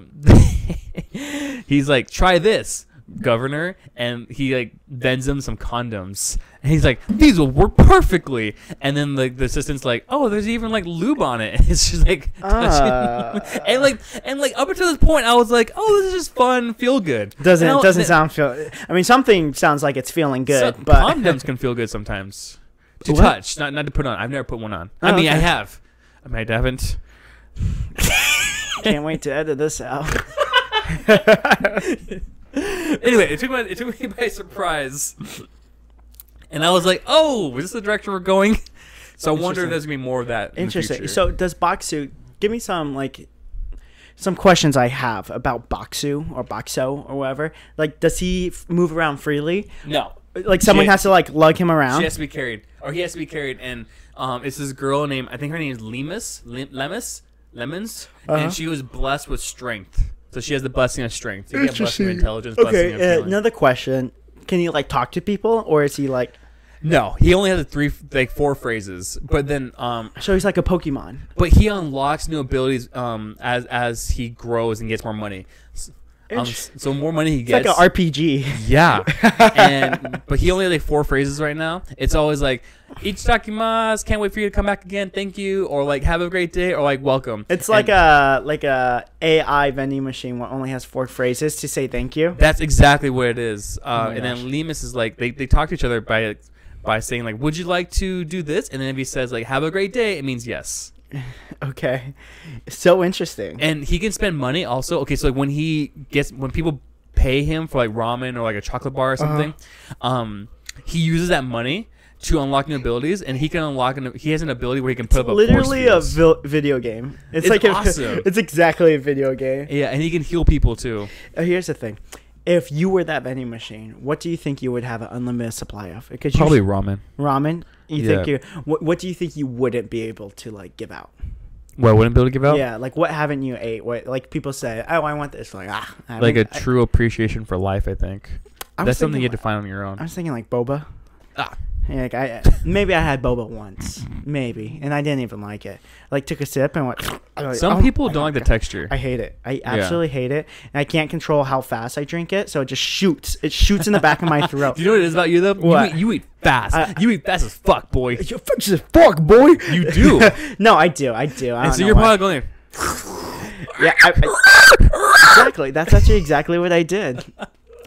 he's like, try this, governor, and he like vends him some condoms. And he's like, these will work perfectly. And then like the assistant's like, oh, there's even like lube on it. And it's just like. Ah. and like and like up until this point, I was like, oh, this is just fun, feel good. Doesn't doesn't sound feel? I mean, something sounds like it's feeling good, but condoms can feel good sometimes. To What? touch, not not to put on. I've never put one on. I Oh, mean, I okay. have. I mean, I haven't. can't wait to edit this out. anyway, it took my it took me by surprise, and I was like, "Oh, is this the direction we're going?" So I wonder if Interesting. there's gonna be more of that. in the Interesting. future. So does Boxu? Give me some like some questions I have about Boxu or Boxo or whatever. Like, does he f- move around freely? no, Like, someone She- has to like lug him around. she has to be carried, or he has to be carried, and um, it's this girl named I think her name is Lemus, Lem- Lemus, Lemons, Uh-huh. and she was blessed with strength. So she has the blessing of strength. You get blessing of intelligence. blessing Okay. of Uh, feeling. another question: Can you like talk to people, or is he like? No, he only has three, like four phrases. But then, um, So he's like a Pokemon. but he unlocks new abilities um as as he grows and gets more money. S- Um, so more money he It's gets. like an RPG. Yeah, and but he only has like four phrases right now. It's always like "Ichitakimasu," can't wait for you to come back again, thank you, or like "Have a great day," or like "Welcome." It's like a like a AI vending machine what only has four phrases to say thank you. That's exactly what it is. Uh, Oh and then. Lemus is like they, they talk to each other by by saying like, "Would you like to do this?" And then if he says like, "Have a great day," it means yes. Okay, so interesting. And he can spend money also. Okay, so like when he gets when people pay him for like ramen or like a chocolate bar or Uh-huh. something, um, he uses that money to unlock new abilities, and he can unlock. An, he has an ability where he can put up a Literally a vil- video game. It's, It's like a, it's exactly a video game. yeah, and he can heal people too. Uh, here's the thing: if you were that vending machine, what do you think you would have an unlimited supply of? Because you ramen. ramen. You think you what? What do you think you wouldn't be able to like give out? Well, I wouldn't be able to give out. Yeah, like what haven't you ate? What like people say? Oh, I want this. Like ah, I like a true appreciation for life. I think I that's something you have to like- find on your own. I was thinking like boba. Ah. Yeah, Like I maybe I had boba once, maybe, and I didn't even like it. Like took a sip and went. Like, Some "Oh people don't like the texture. I hate it. I absolutely hate it, and I can't control how fast I drink it, so it just shoots. It shoots in the back of my throat. Do you know what it is about you though? What? You eat, you eat fast. I- you eat fast as fuck, boy. You're fix as fuck, boy. You do. no, I do. I do. I and so you're why. probably going. Yeah, I, I- exactly. That's actually exactly what I did.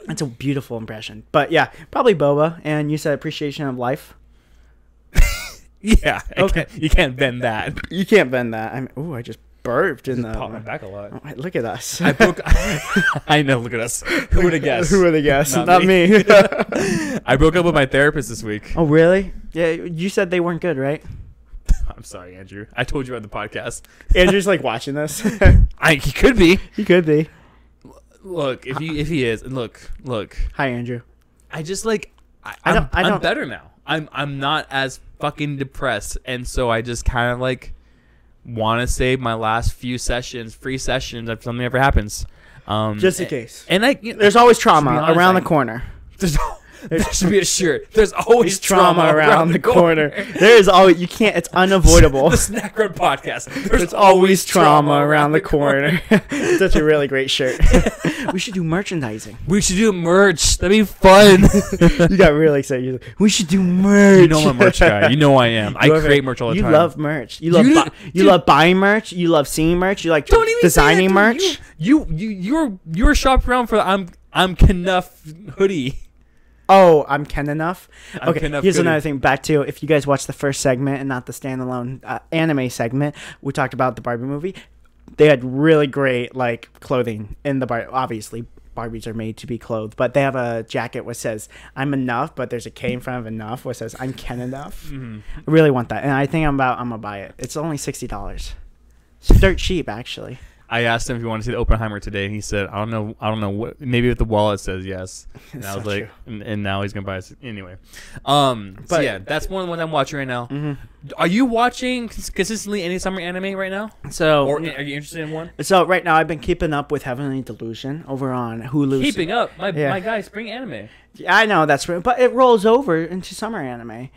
That's a beautiful impression. But yeah, probably boba. And you said appreciation of life. Yeah. Okay. can't- you can't bend that. You can't bend that. I'm. Ooh, I just burped in the. Pop my back a lot. Oh, Look at us. I broke. I know. Look at us. Who would have guessed? Who would have guessed? Not Not, me. me. I broke up with my therapist this week. oh, really? Yeah, you said they weren't good, right? I'm sorry, Andrew. I told you about the podcast. Andrew's like watching this. I he could be. he could be. Look, if he if he is, and look, look. Hi, Andrew. I just like I, I I'm, don't- I I'm don't- better now. I'm I'm not as fucking depressed, and so I just kind of like want to save my last few sessions, free sessions, if something ever happens. Um, Just in case. And I, you know, There's always trauma honest, around I- the corner. There's, there should be a shirt. There's always Trauma, around, the corner. there is always you can't. It's unavoidable. the Snack Run podcast. There's There's always trauma around the corner. Such a really great shirt. we should do merchandising. We should do merch. That'd be fun. You got really excited. You're like, we should do merch. you know I'm a merch guy. You know I am. I You create merch all the you time. You love merch. You love You bu- do- you love buying merch. You love seeing merch. You like Don't even say designing that, merch. You you you you're you're shopping around for the I'm I'm Knuff hoodie. Oh, I'm Ken enough. I'm okay, Ken enough here's goody. another thing. Back to if you guys watched the first segment and not the standalone uh, anime segment, we talked about the Barbie movie. They had really great like clothing in the bar. Obviously, Barbies are made to be clothed, but they have a jacket which says "I'm enough," but there's a K in front of enough which says "I'm Ken enough." Mm-hmm. I really want that, and I think I'm about I'm gonna buy it. It's only sixty dollars. It's dirt cheap, actually. I asked him if he wanted to see the Oppenheimer today, and he said, "I don't know. I don't know what. Maybe if the wallet says yes." And I was like, and, and now he's gonna buy it anyway. Um, so But- yeah, that's one of the ones I'm watching right now. Are you watching consistently any summer anime right now, So, or are you interested in one? so right now I've been keeping up with Heavenly Delusion over on Hulu. Keeping up, my Yeah. my guy, spring anime. Yeah, I know that's right, but it rolls over into summer anime.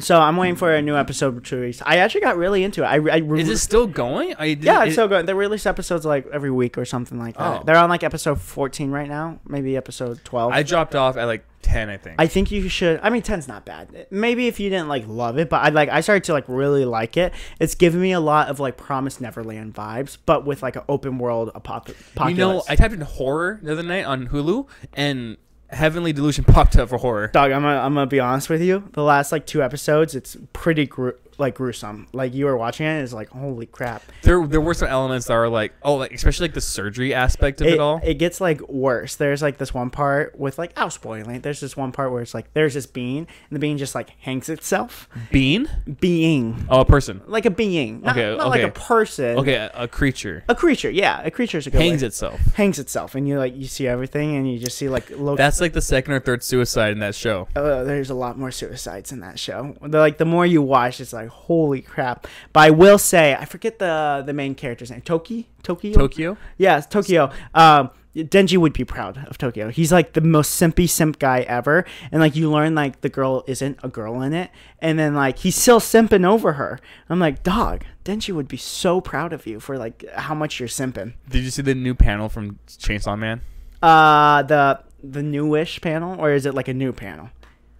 So I'm waiting for a new episode to release. I actually got really into it. I, I re- Is it still going? Are you, yeah, it- it's so good. They release episodes like every week or something like that. Oh. They're on like episode 14 right now, maybe episode 12. I dropped off at like ten, I think. I think you should. I mean, 10's not bad. Maybe if you didn't like love it, but I like I started to like really like it. It's giving me a lot of like Promised Neverland vibes, but with like an open world apop- you know, I typed in horror the other night on Hulu, and Heavenly Delusion popped up for horror. Dog, I'm gonna, I'm gonna be honest with you. The last like two episodes, it's pretty gru- like gruesome. Like you were watching it, it's like holy crap. There, there were some elements that are like, oh, like especially like the surgery aspect of it, It, all. it gets like worse. There's like this one part with like I'll spoil it. There's this one part where it's like there's this being and the being just like hangs itself. Bean? Being Oh, a person. like a being, not, Okay, not like a person. Okay, a, a creature a creature. Yeah, a creature's a good hangs way. itself. hangs itself, and you like you see everything, and you just see like low. That's like the second or third suicide in that show. uh, there's a lot more suicides in that show. The, like the more you watch, it's like holy crap. But I will say, I forget the the main character's name. Toki, Tokyo, Tokyo. Yeah, it's Tokyo. Um, Denji would be proud of Tokyo. He's like the most simpy simp guy ever, and like you learn like the girl isn't a girl in it, and then like he's still simping over her. I'm like, dog, Denji would be so proud of you for like how much you're simping. Did you see the new panel from Chainsaw Man? Uh, the the newish panel, or is it like a new panel?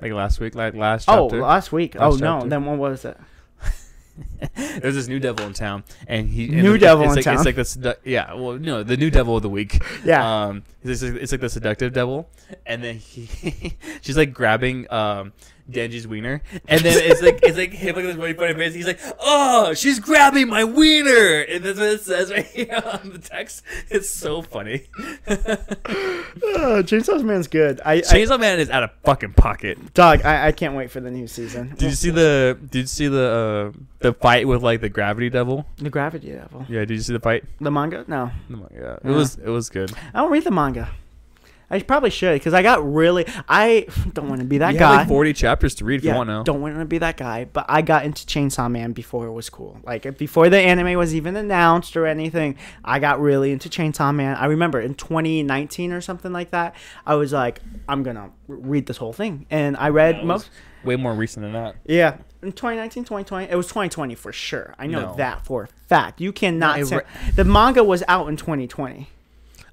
Like last week, like last Oh, last week. Last oh no, then what was it? There's this new devil in town, and he and New devil in like, town. It's like the sedu- yeah, well, no, the new devil of the week. Yeah. um, it's, like- it's like the seductive devil, and then he, she's like grabbing um Denji's wiener, and then it's like it's like him like this really funny face. He's like, oh, she's grabbing my wiener, and that's what it says right here on the text. It's so funny. Uh, Chainsaw Man's good. I, I Chainsaw Man is out of fucking pocket. dog. I, I can't wait for the new season. Did you see the Did you see the uh, the fight with like the gravity devil? the Gravity Devil? Yeah, did you see the fight? The manga? No, Oh my god, it was it was good. I don't read the manga. I probably should because I got really. I don't want to be that You guy. like 40 chapters to read if yeah, you want to. don't want to be that guy. But I got into Chainsaw Man before it was cool. Like uh, before the anime was even announced or anything. I got really into Chainsaw Man. I remember in 2019 or something like that. I was like, I'm gonna read this whole thing, and I read most. Way more recent than that. Yeah. In 2019, 2020, it was 2020 for sure. I know No. that for a fact. You cannot No, re- the manga was out in 2020.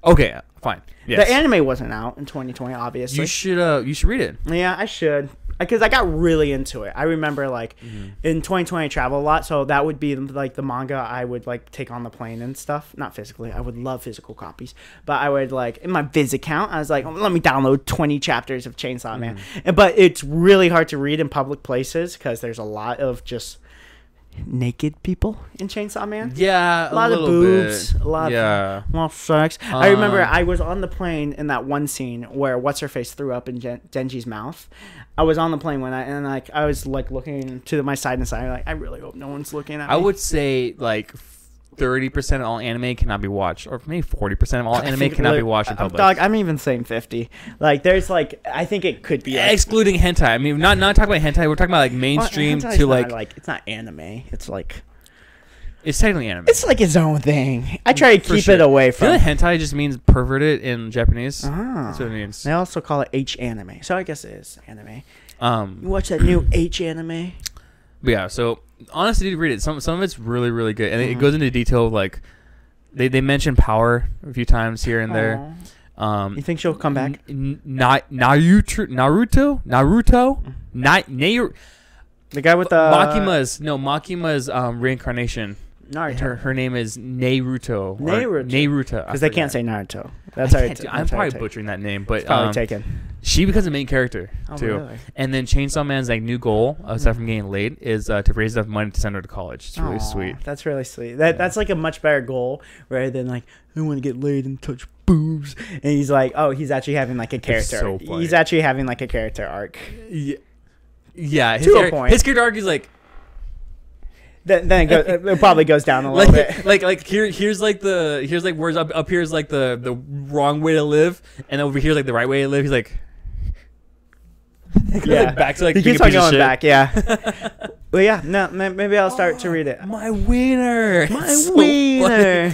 Okay, fine. Yes. The anime wasn't out in 2020, obviously. you should uh you should read it. yeah, I should. Because I got really into it. I remember like Mm-hmm. in 2020 I travel a lot, so that would be like the manga I would like take on the plane and stuff. Not physically. I would love physical copies, but I would like in my Viz account. I was like, let me download 20 chapters of Chainsaw Man. Mm-hmm. But it's really hard to read in public places because there's a lot of just naked people in Chainsaw Man. Yeah, A lot of boobs, bit. a lot Yeah. of well, sex. I remember Um, I was on the plane in that one scene where what's her face threw up in Gen- Denji's mouth. I was on the plane when I and like I was like looking to my side and side like I really hope no one's looking at me. I would say like 30% of all anime cannot be watched or maybe 40% of all anime think cannot be watched in uh, public. Dog, I'm even saying 50. Like there's like I think it could be like, Excluding hentai. I mean, not not talking about hentai. We're talking about like mainstream hentai's to like, like it's not anime. It's like it's technically anime. it's like its own thing. I try to For keep sure. it away You from. know hentai just means perverted in Japanese. Ah. That's what it means. They also call it H anime, so I guess it is anime. Um, You watch that new H anime? But yeah. So honestly, read it. Some some of it's really really good, and Mm-hmm. it goes into detail like they they mention power a few times here and there. Um, You think she'll come back? N- Na- Naruto, Naruto, Naruto, Na- Naru- The guy with the Makima's no Makima's um, reincarnation Naruto. Her her name is Naruto. Naruto. Naruto. Because they can't say Naruto. That's I already. can't do- I'm probably butchering that name, but Probably um, taken. she becomes a main character Oh, too. really? And then Chainsaw Man's like new goal, aside from getting laid, is uh, to raise enough money to send her to college. It's really Aw, sweet. That's really sweet. That that's like a much better goal rather than like I want to get laid and touch boobs. And he's like, oh, he's actually having like a character. so he's actually having like a character arc. Yeah, yeah. His, To a point. his character arc is like Then, then it, go, it probably goes down a little like, bit. like like here here's like the here's like words up up here's like the the wrong way to live, and over here's like the right way to live. He's like. Yeah, like, back to like he keeps on going back. Yeah. well, yeah. No, maybe I'll start to read it. My wiener. My so wiener.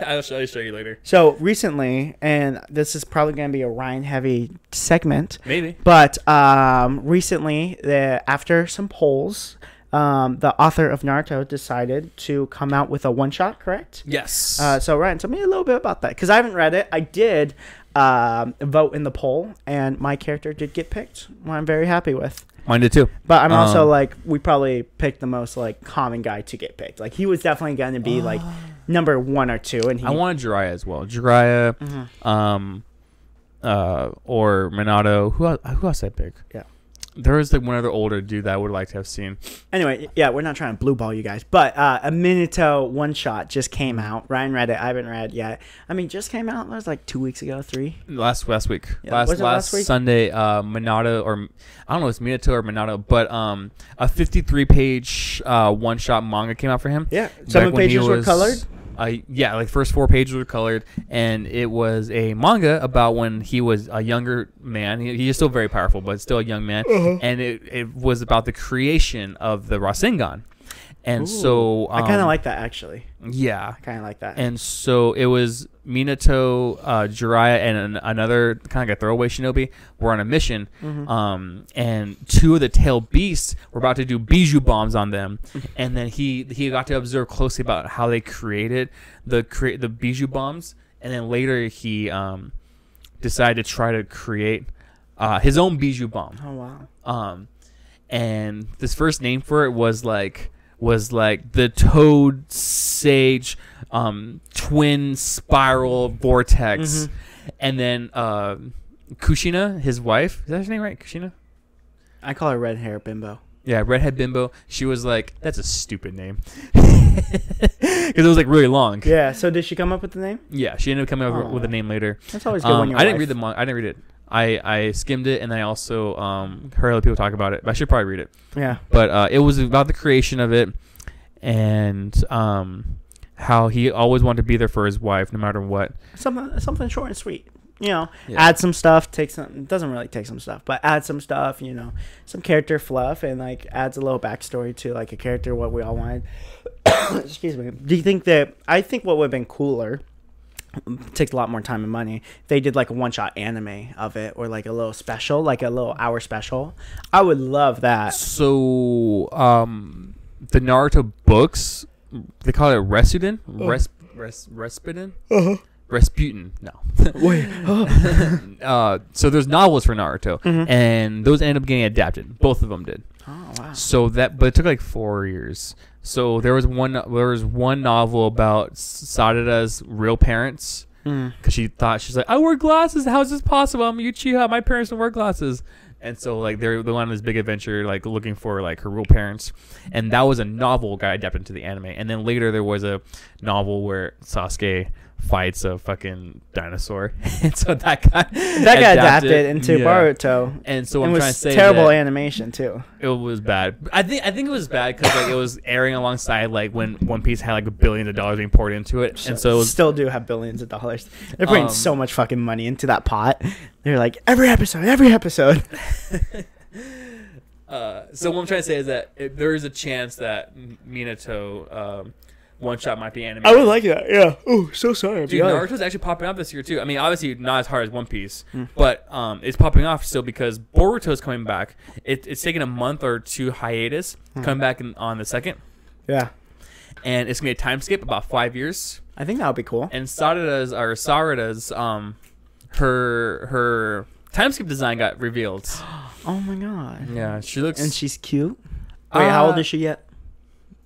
I'll show, I'll show you later. So recently, and this is probably going to be a Ryan heavy segment, Maybe. but um, recently, the, after some polls, um, the author of Naruto decided to come out with a one shot. Correct. Yes. Uh, so Ryan, tell me a little bit about that because I haven't read it. I did um, vote in the poll, and my character did get picked. What I'm very happy with. Mine did too. But I'm also Um, like, we probably picked the most like common guy to get picked. Like he was definitely going to be like number one or two, and he. I wanted Jiraiya as well. Jiraiya, Mm-hmm. um, uh, or Minato. Who else, who else I pick? Yeah. There was like one other older dude that I would like to have seen. Anyway, yeah, we're not trying to blue ball you guys, but uh, a Minato one shot just came out. Ryan read it. I haven't read yet. I mean, just came out. That was like two weeks ago, three. Last last week, Yeah, last it last last week? Sunday, uh, Minato or I don't know, if it's Minato or Minato, but um, a 53 page uh one shot manga came out for him. Yeah, some Back of the pages were colored. Uh, yeah, like first four pages were colored, and it was a manga about when he was a younger man. He, he is still very powerful, but still a young man, Uh-huh. and it, it was about the creation of the Rasengan. And so I kind of um, like that actually. yeah, I kind of like that. and so it was Minato, uh, Jiraiya, and an, another kind of like a throwaway shinobi were on a mission. Mm-hmm. Um, and two of the tail beasts were about to do bijuu bombs on them. and then he he got to observe closely about how they created the create the bijuu bombs. And then later he um, decided to try to create uh, his own bijuu bomb. oh wow. Um, and this first name for it was like was like the Toad Sage um, twin spiral vortex, and then um Kushina, his wife, is that her name right? Kushina. I call her red hair bimbo. Yeah, redhead bimbo. She was like, "That's a stupid name," because it was like really long. Yeah. So did she come up with the name? Yeah, she ended up coming up with a name later. That's always good when Um, you're. I didn't read the manga. I didn't read it. I, I skimmed it and I also um, heard other people talk about it. I should probably read it. Yeah. but uh, it was about the creation of it and um, how he always wanted to be there for his wife no matter what. something something short and sweet. You know, Yeah. add some stuff. Take some. Doesn't really take some stuff, but add some stuff. You know, some character fluff and like adds a little backstory to like a character. What we all wanted. Excuse me. Do you think that? I think what would have been cooler. Takes a lot more time and money. if They did like a one shot anime of it, or like a little special, like a little hour special. I would love that. So um, the Naruto books, they call it Resuden? Res, res, Respiden? Rasputin. No. Wait, uh, so there's novels for Naruto, and those ended up getting adapted. Both of them did. oh wow. So that, but it took like four years. So there was one, there was one novel about Sarada's real parents hmm. because she thought she's like, I wear glasses. How is this possible? I'm Uchiha. My parents don't wear glasses. And so like they're they went on this big adventure like looking for like her real parents, and that was a novel got adapted into the anime. And then later there was a novel where Sasuke fights a fucking dinosaur, and so that got That got adapted into Yeah. Boruto. And so it I'm was trying to say terrible animation too. it was bad. I think I think it was bad because like it was airing alongside like when One Piece had like billions of dollars being poured into it, and so it was still do have billions of dollars. They're putting Um, so much fucking money into that pot. They're like every episode, every episode. Uh, so what I'm trying to say is that if there is a chance that Minato um, one shot might be anime. I would like that. Yeah. Oh, so sorry. Dude, Naruto's actually popping off this year too. I mean, obviously not as hard as One Piece, Hmm. but um, it's popping off still because Boruto's coming back. It, it's taking a month or two hiatus, Hmm. coming back in, on the second, Yeah. and it's gonna be a time skip about five years. I think that would be cool. and Sarada's or Sarada's um her her time skip design got revealed. Oh my god. Yeah, she looks And she's cute. Wait, how old Uh, is she yet?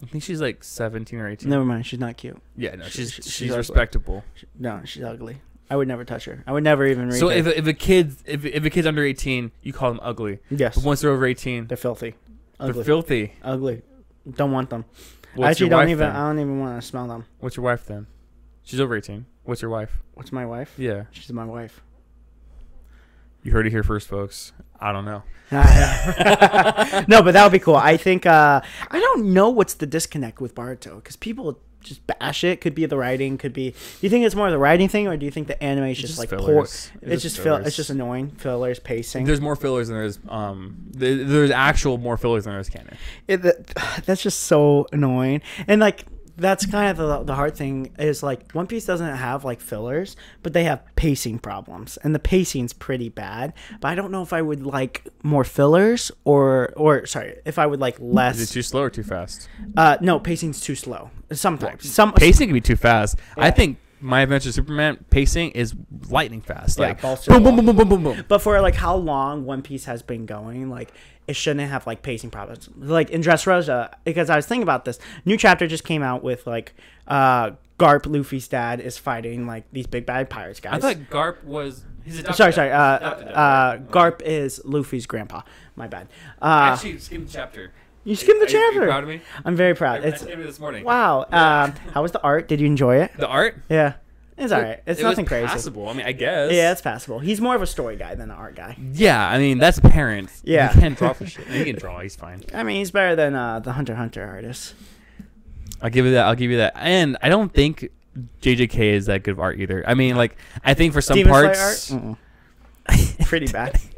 I think she's like 17 or 18. Never mind. She's not cute. Yeah, no, She- she's she's, she's respectable. No, she's ugly. I would never touch her. I would never even read So her. if, a- if a kid if, if a kid's under 18, you call them ugly. yes, But once they're over 18, they're filthy. they're Ugly. filthy. ugly. Don't want them. What's I actually don't even. then? I don't even want to smell them. What's your wife then? She's over 18. What's your wife? What's my wife? Yeah, She's my wife. you heard it here first, folks. I don't know. no, but that would be cool. I think uh, I don't know what's the disconnect with Boruto because people just bash it. Could be the writing. Could be. Do you think it's more the writing thing, or do you think the anime is just, just like poor? fillers. It's, It's just just fill. fillers. It's just annoying fillers, pacing. There's more fillers than there's um. There's actual more fillers than there's canon. It, that, that's just so annoying. And like that's kind of the, the hard thing is like One Piece doesn't have like fillers, but they have pacing problems, and the pacing's pretty bad. But I don't know if I would like more fillers or or sorry, if I would like less. Is it too slow or too fast? Uh, no, pacing's too slow. Sometimes some Pacing can be too fast. I think My Adventure Superman pacing is lightning fast. Yeah, Like balls to boom, boom, boom, boom, boom, boom. But for like how long One Piece has been going, like it shouldn't have like pacing problems. Like in Dressrosa, because I was thinking about this. New chapter just came out with like uh Garp, Luffy's dad, is fighting like these big bad pirates guys. I thought Garp was. He's a sorry, sorry. Uh, uh, Garp is Luffy's grandpa. My bad. Uh, Actually, skip the chapter. You skimmed the Are you- are you chapter. proud of me? I'm very proud. I It's it this morning. wow. Um, how was the art? Did you enjoy it? The art. Yeah, it's alright. It's it was nothing crazy. Passable. I mean, I guess. Yeah, it's passable. He's more of a story guy than an art guy. Yeah, I mean that's apparent. Yeah. he can't draw for shit. He can draw. He's fine. I mean, he's better than uh, the Hunter Hunter artist. I'll give you that. I'll give you that. And I don't think JJK is that good of art either. I mean, like I think for some Demon parts, art? Pretty bad.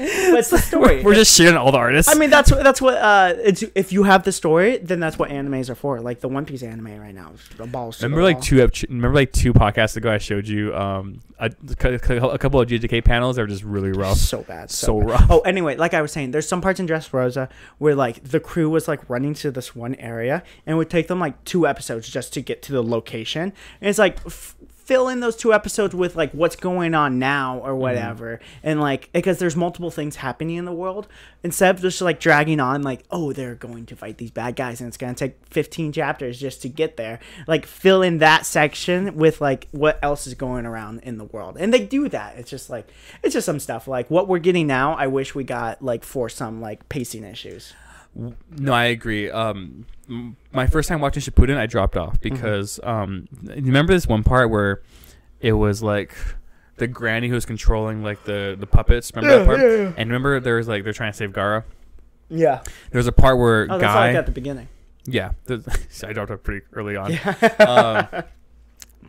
but it's the story. we're just shitting all the artists. I mean, that's what that's what. Uh, it's if you have the story, then that's what animes are for. Like the One Piece anime right now, the balls. to the remember like wall. two ep- remember like two podcasts ago I showed you um a, a couple of JJK panels that were just really rough. so bad, so, So bad. rough. Oh, anyway, like I was saying, there's some parts in Dressrosa where like the crew was like running to this one area, and it would take them like two episodes just to get to the location. And it's like f- fill in those two episodes with like what's going on now or mm-hmm. whatever, and like because there's multiple things happening in the world instead of just like dragging on like oh they're going to fight these bad guys and it's gonna take 15 chapters just to get there. Like fill in that section with like what else is going around in the world, and they do that. It's just like it's just some stuff like what we're getting now. I wish we got like for some like pacing issues. No, I agree. Um, my first time watching Shippuden, I dropped off Mm-hmm. because um, you remember this one part where it was like the granny who was controlling like the the puppets. Remember that part? And remember there was like they're trying to save Gaara. Yeah. There was a part where Oh, that's guy. like at the beginning. Yeah, there's- I dropped off pretty early on. um,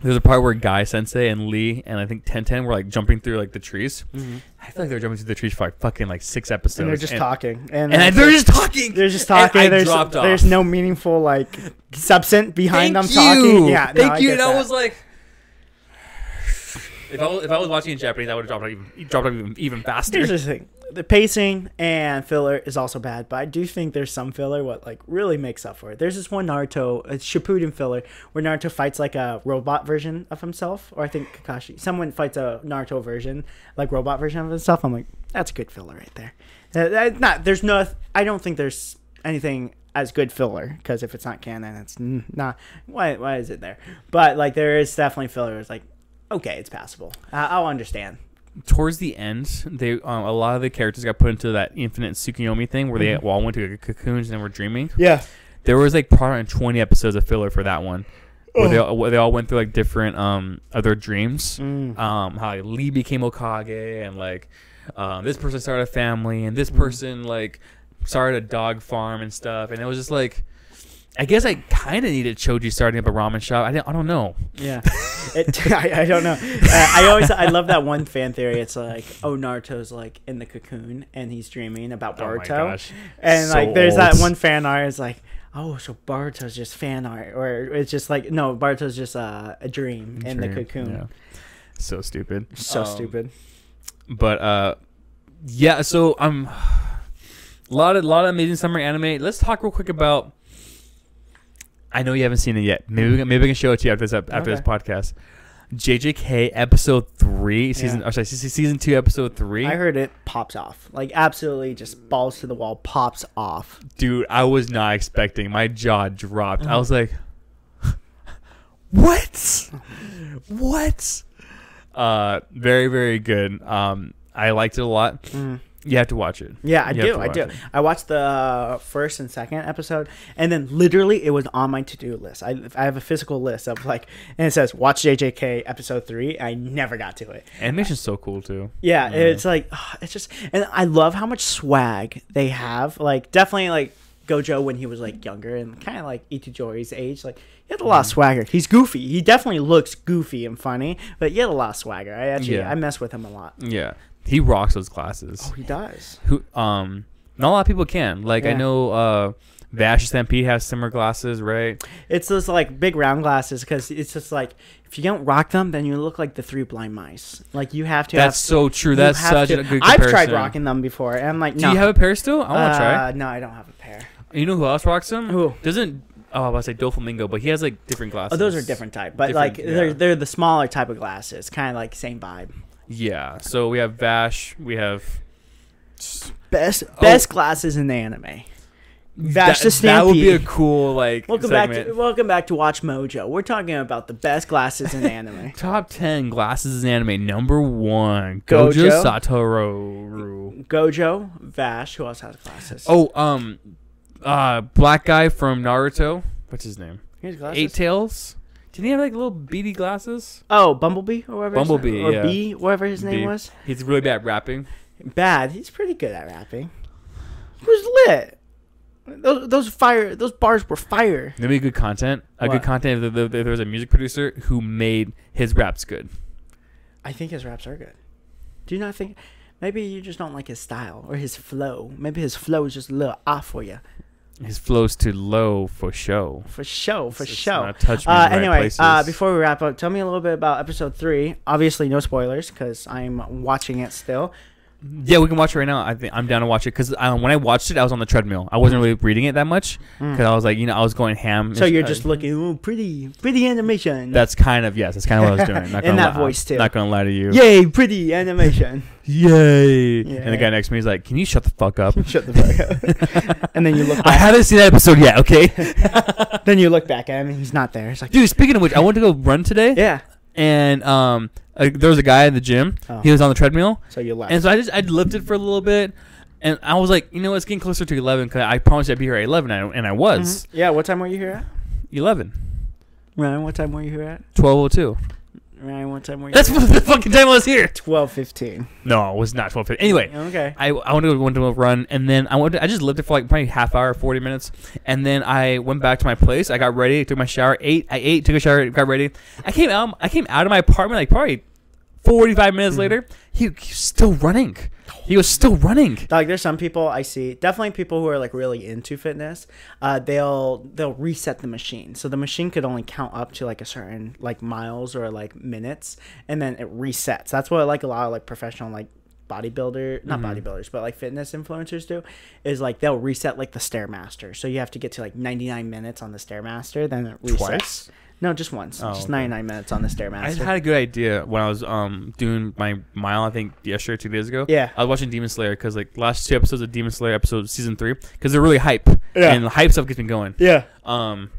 there's a part where Guy Sensei and Lee and I think Ten Ten were like jumping through like the trees. Mm-hmm. I feel like they're jumping through the trees for like fucking like six episodes. And they're just talking, and, and I, they're just talking. they're just And talking. I there's off. there's no meaningful like substance behind Thank them you. talking. Yeah, no, thank I you. And I was like, if I was, if I was watching in Japanese, I would have dropped it even dropped off even, even faster. Here's the thing: the pacing and filler is also bad, but I do think there's some filler what like really makes up for it. There's this one Naruto, it's Shippuden filler, where Naruto fights like a robot version of himself, or I think Kakashi, someone fights a Naruto version, like robot version of himself. I'm like, that's good filler right there. Not there's no, I don't think there's anything as good filler because if it's not canon, it's not. Why why is it there? But like there is definitely filler. It's like. Okay, it's passable. I I'll understand. Towards the end, they um, a lot of the characters got put into that infinite Tsukuyomi thing where they all went to cocoons and were dreaming. Yeah. There was like probably 20 episodes of filler for that one. Where they, all, where they all went through like different um other dreams, um how like, Lee became Hokage and like um, this person started a family and this person like started a dog farm and stuff and it was just like I guess I kind of needed Choji starting up a ramen shop. I, didn't, I don't know. Yeah, it, I, I don't know. Uh, I always I love that one fan theory. It's like, oh, Naruto's like in the cocoon and he's dreaming about Oh my Boruto, gosh. and So like there's that one fan art. It's like, oh, so Boruto's just fan art, or it's just like no, Boruto's just uh, a dream in the cocoon. yeah. So stupid. So Um, stupid. But uh, yeah. So I'm um, a lot of lot of amazing summer anime. Let's talk real quick about. I know you haven't seen it yet. Maybe we can, maybe we can show it to you after this after this podcast. JJK episode three, season Yeah. or sorry, season two, episode three. I heard it pops off. Like absolutely just balls to the wall pops off. Dude, I was not expecting. My jaw dropped. Uh-huh. I was like, "What? What?" Uh, very, very good. Um, I liked it a lot. You have to watch it. Mm-hmm. Yeah, I You do. I do. it. I watched the first and second episode, and then literally it was on my to do list. I, I have a physical list of like, and it says watch JJK episode three. I never got to it. Animation's so cool too. Yeah, it's like ugh, it's just, and I love how much swag they have. Like definitely like Gojo when he was like younger and kind of like Itadori's age. Like he had a lot of swagger. He's goofy. He definitely looks goofy and funny, but he had a lot of swagger. I actually Yeah. I mess with him a lot. Yeah, he rocks those glasses. Oh, he does. Who um, not a lot of people can. Like I know, uh, Vash Stampede has similar glasses, right? It's those like big round glasses because it's just like if you don't rock them, then you look like the three blind mice. Like you have to. That's have, so true. That's such to- a good I've tried rocking them before, and I'm like, no. Do you have a pair still? I want to try. Uh, No, I don't have a pair. You know who else rocks them? Who? Doesn't oh I was say Doflamingo, but he has like different glasses. Oh, those are different type, but Different, like they're they're the smaller type of glasses, kind of like same vibe. Yeah. So we have Vash. We have Best best glasses in the anime. Vash that, the Stampede. that would be a cool like Welcome back to welcome back to Watch Mojo. We're talking about the best glasses in anime. Top ten glasses in anime. Number one, Gojo. Gojo, Satoru. Gojo, Vash. Who else has glasses? Oh, um, uh, black guy from Naruto. What's his name? Eight Tails. Didn't he have like little beady glasses? Oh, Bumblebee or whatever. his- Bumblebee, or yeah. B, whatever his name Bee. was. He's really bad at rapping. Bad. He's pretty good at rapping. He was lit. Those those fire those bars were fire. That'd be good content. A What? good content if, if, if there was a music producer who made his raps good. I think his raps are good. Do you not think? Maybe you just don't like his style or his flow. Maybe his flow is just a little off for you. His flow's too low for show. For show, for It's show. not touch me Uh, right anyway, uh, before we wrap up, tell me a little bit about episode three. Obviously, no spoilers because I'm watching it still. Yeah, we can watch it right now. I think I'm down to watch it because um, when I watched it, I was on the treadmill. I wasn't really reading it that much because I was like, you know, I was going ham. Mm. So you're Uh, just looking, ooh, pretty, pretty animation. That's kind of yes. That's kind of what I was doing. Not In gonna that lie- voice, too. Not gonna lie to you. Yay, pretty animation. Yay! Yeah. And the guy next to me is like, "Can you shut the fuck up?" Shut the fuck up. and then you look I haven't seen that episode yet. Okay, then you look back at him and he's not there. It's like, dude. Speaking of which, I went to go run today, yeah. and um, uh, there was a guy in the gym. Oh. He was on the treadmill, So you left. and so I just I lifted for a little bit, and I was like, you know, it's getting closer to eleven because I promised I'd be here at eleven, and I, and I was yeah. What time were you here at? eleven. Ryan, what time were you here at? Twelve oh two. Ryan, what time were you? That's here the fucking time I was here. twelve fifteen. No, it was not twelve fifty. Anyway, Okay. I I went to went to a run and then I went to, I just lived it for like probably half hour, forty minutes, and then I went back to my place. I got ready, took my shower, ate, I ate, took a shower, got ready. I came out I came out of my apartment like probably forty five minutes later. He, he was still running. He was still running. Like there's some people I see, definitely people who are like really into fitness. Uh, they'll they'll reset the machine, so the machine could only count up to like a certain like miles or like minutes, and then it resets. That's what like a lot of like professional like bodybuilder, not Mm-hmm. bodybuilders, but like fitness influencers do, is like they'll reset like the stairmaster. So you have to get to like 99 minutes on the stairmaster, then it resets. Twice? No, just once. Oh, just okay. 99 minutes on the Stairmaster. I had a good idea when I was um doing my mile. I think yesterday, or two days ago. Yeah. I was watching Demon Slayer because like last two episodes of Demon Slayer, episode season three, because they're really hype. Yeah. And the hype stuff gets me going. yeah. um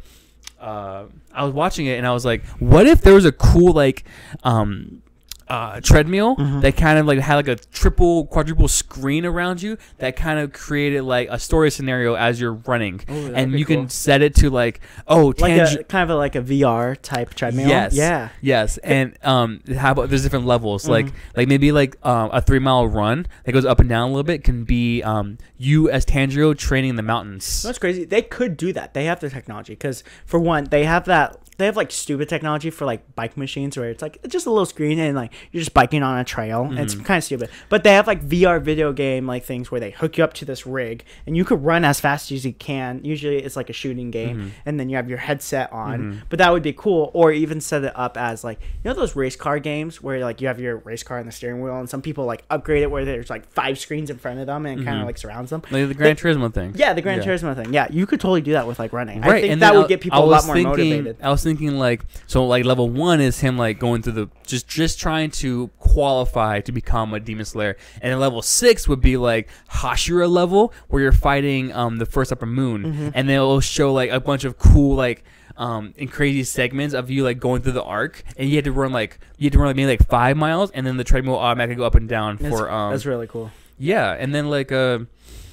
uh I was watching it and I was like, what if there was a cool like um uh, treadmill Mm-hmm. that kind of like had like a triple quadruple screen around you that kind of created like a story scenario as you're running that'd and you cool. can set it to like oh Like tangi- a kind of a, like a VR type treadmill. Yes. Yeah. Yes. And um, how about there's different levels? Like Mm-hmm. like maybe like um, a three mile run that goes up and down a little bit can be um you as Tanjiro training in the mountains. That's crazy. They could do that. They have the technology because, for one, they have that. They have like stupid technology for like bike machines where it's like it's just a little screen and like you're just biking on a trail. and It's mm-hmm. kind of stupid. But they have like VR video game like things where they hook you up to this rig and you could run as fast as you can. Usually it's like a shooting game mm-hmm. and then you have your headset on. Mm-hmm. But that would be cool. Or even set it up as like you know those race car games where like you have your race car on the steering wheel and some people like upgrade it where there's like five screens in front of them and kind of like surrounds them. Like the Gran Turismo thing. Yeah, the Gran Yeah. Turismo thing. Yeah, you could totally do that with like running. I Right, think and that would I- get I people a lot more thinking- motivated. I was thinking thinking like so like level one is him like going through the just just trying to qualify to become a demon slayer, and then level six would be like Hashira level where you're fighting um the first upper moon, Mm-hmm. and then it'll show like a bunch of cool like um in crazy segments of you like going through the arc, and you had to run like you had to run like maybe like five miles, and then the treadmill automatically go up and down That's, for um that's really cool. yeah, and then like uh.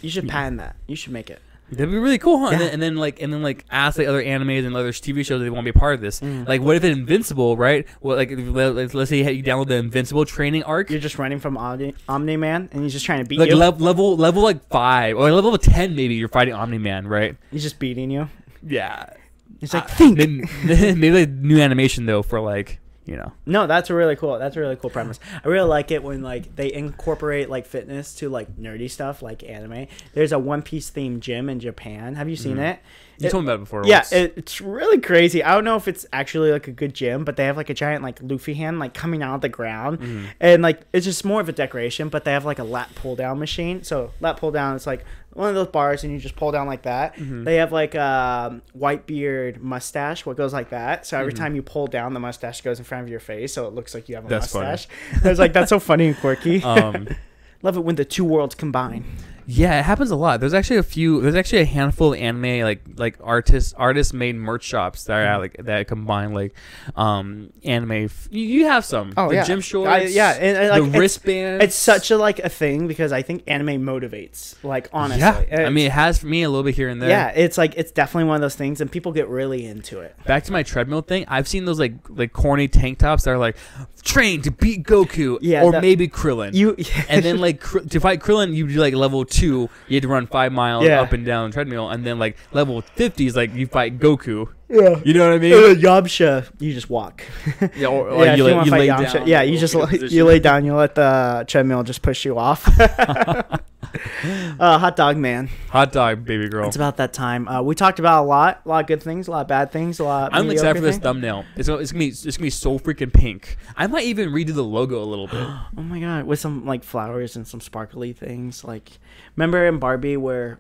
You should patent that. You should make it. That'd be really cool, huh? And, then, and then like and then like ask like other animes and other TV shows they want to be a part of this. Mm. Like, what if Invincible, right? Well, like let- let's say you download the Invincible training arc, You're just running from Omni, Omni Man, and he's just trying to beat like you. level level level like five or level ten maybe. You're fighting Omni Man, right? he's just beating you. Yeah. He's like, Uh, think. Then, maybe like new animation though for like you know. No, that's a really cool. That's a really cool premise. I really like it when like they incorporate like fitness to like nerdy stuff like anime. There's a One Piece themed gym in Japan. Have you seen it? You It- told me about it before. Yeah, it, it's really crazy. I don't know if it's actually like a good gym, but they have like a giant like Luffy hand like coming out of the ground, Mm-hmm. and like it's just more of a decoration. But they have like a lat pull down machine. So lat pull down is like one of those bars, and you just pull down like that. Mm-hmm. They have like a white beard mustache, what goes like that. So Mm-hmm. every time you pull down, the mustache goes in front of your face, so it looks like you have a That's funny. mustache. I was like, that's so funny and quirky. um, Love it when the two worlds combine. Yeah, it happens a lot. There's actually a few. There's actually a handful of anime like like artists artist made merch shops that Mm-hmm. are like that combine like um anime. F- you, you have some. Oh the yeah, gym shorts. I- yeah, and, and, like, the wristbands. It's such a like a thing because I think anime motivates. Like honestly, yeah. I mean, it has for me a little bit here and there. yeah, it's like it's definitely one of those things, and people get really into it. Back to my treadmill thing. I've seen those like like corny tank tops that are like train to beat Goku. Yeah, or that- maybe Krillin. You and then like Kr- to fight Krillin, you do like level two. You had to run five miles Yeah. up and down the treadmill, and then like level fifty is like you fight Goku. Yeah. You know what I mean? Uh, Yamcha, you just walk. Yeah, or, or yeah, you, you lay, want you to fight lay Yamcha, down. yeah, you just lay, you lay down. You let the treadmill just push you off. uh, hot dog man. Hot dog, baby girl. It's about that time. Uh, we talked about a lot, a lot of good things, a lot of bad things, a lot. Of I'm excited for this things. thumbnail. It's gonna, it's gonna be it's gonna be so freaking pink. I might even redo the logo a little bit. Oh my god, with some like flowers and some sparkly things. Like, remember in Barbie where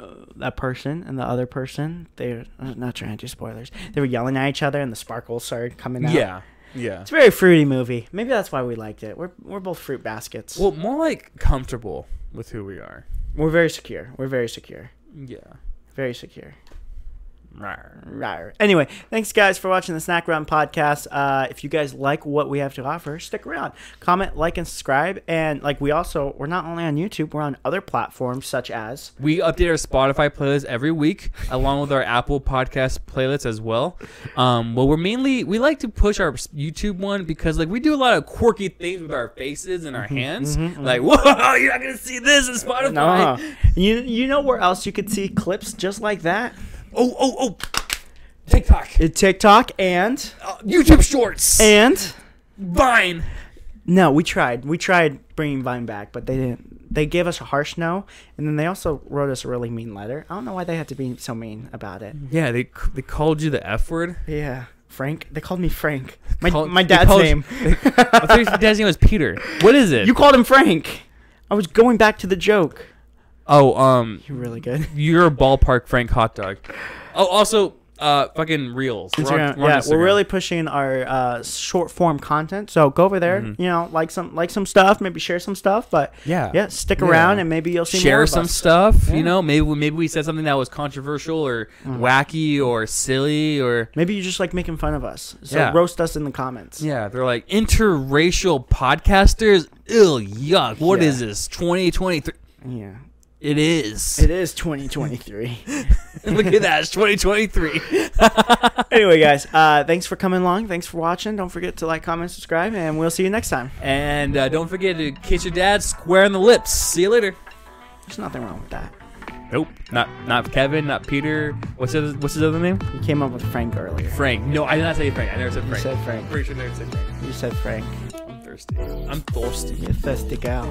uh, that person and the other person they're uh, not trying to do spoilers. They were yelling at each other and the sparkles started coming out. yeah, yeah. it's a very fruity movie. Maybe that's why we liked it. We're we're both fruit baskets. Well, more like comfortable with who we are. we're very secure. We're very secure. Yeah. Very secure. Anyway, thanks guys for watching the Snack Run podcast. Uh, if you guys like what we have to offer, stick around, comment, like, and subscribe. And like we also, we're not only on YouTube, we're on other platforms such as We update our Spotify playlist every week, along with our Apple Podcast playlists as well. Um, well, we're mainly we like to push our YouTube one because like we do a lot of quirky things with our faces and our hands. Like, whoa, you're not gonna see this in Spotify. No, you you know where else you could see clips just like that? Oh, oh, oh. TikTok, Uh, TikTok and uh, YouTube Shorts, and Vine. no, we tried. We tried bringing Vine back, but they didn't. They gave us a harsh no, and then they also wrote us a really mean letter. I don't know why they had to be so mean about it. Yeah, they they called you the F word. Yeah, Frank. They called me Frank. My Called- my dad's called- name. I thought your dad's name was Peter. What is it? You called him Frank. I was going back to the joke. Oh, um, You're really good. you're a ballpark Frank hot dog. Oh, also, uh, fucking reels. We're on- Instagram, we're on yeah, Instagram. we're really pushing our uh, short form content. So go over there, you know, like some like some stuff, maybe share some stuff. But Mm-hmm. Yeah. yeah, stick Yeah. around and maybe you'll see more share of some us. stuff. Yeah. You know, maybe we- maybe we said something that was controversial or wacky or silly or Maybe you just like making fun of us. So Yeah. roast us in the comments. yeah, they're like interracial podcasters. Ew, yuck. What Yeah. is this? Twenty twenty three. Yeah. It is. It is 2023. Look at that. It's twenty twenty three. anyway, guys, uh, thanks for coming along. Thanks for watching. Don't forget to like, comment, subscribe, and we'll see you next time. And uh, don't forget to kiss your dad square in the lips. See you later. There's nothing wrong with that. Nope. Not not Kevin. Not Peter. What's his What's his other name? You came up with Frank earlier. Frank. No, I did not say Frank. I never said Frank. You Frank. said Frank. Pretty sure I never said Frank. You said Frank. I'm thirsty. I'm thirsty. You're thirsty gal.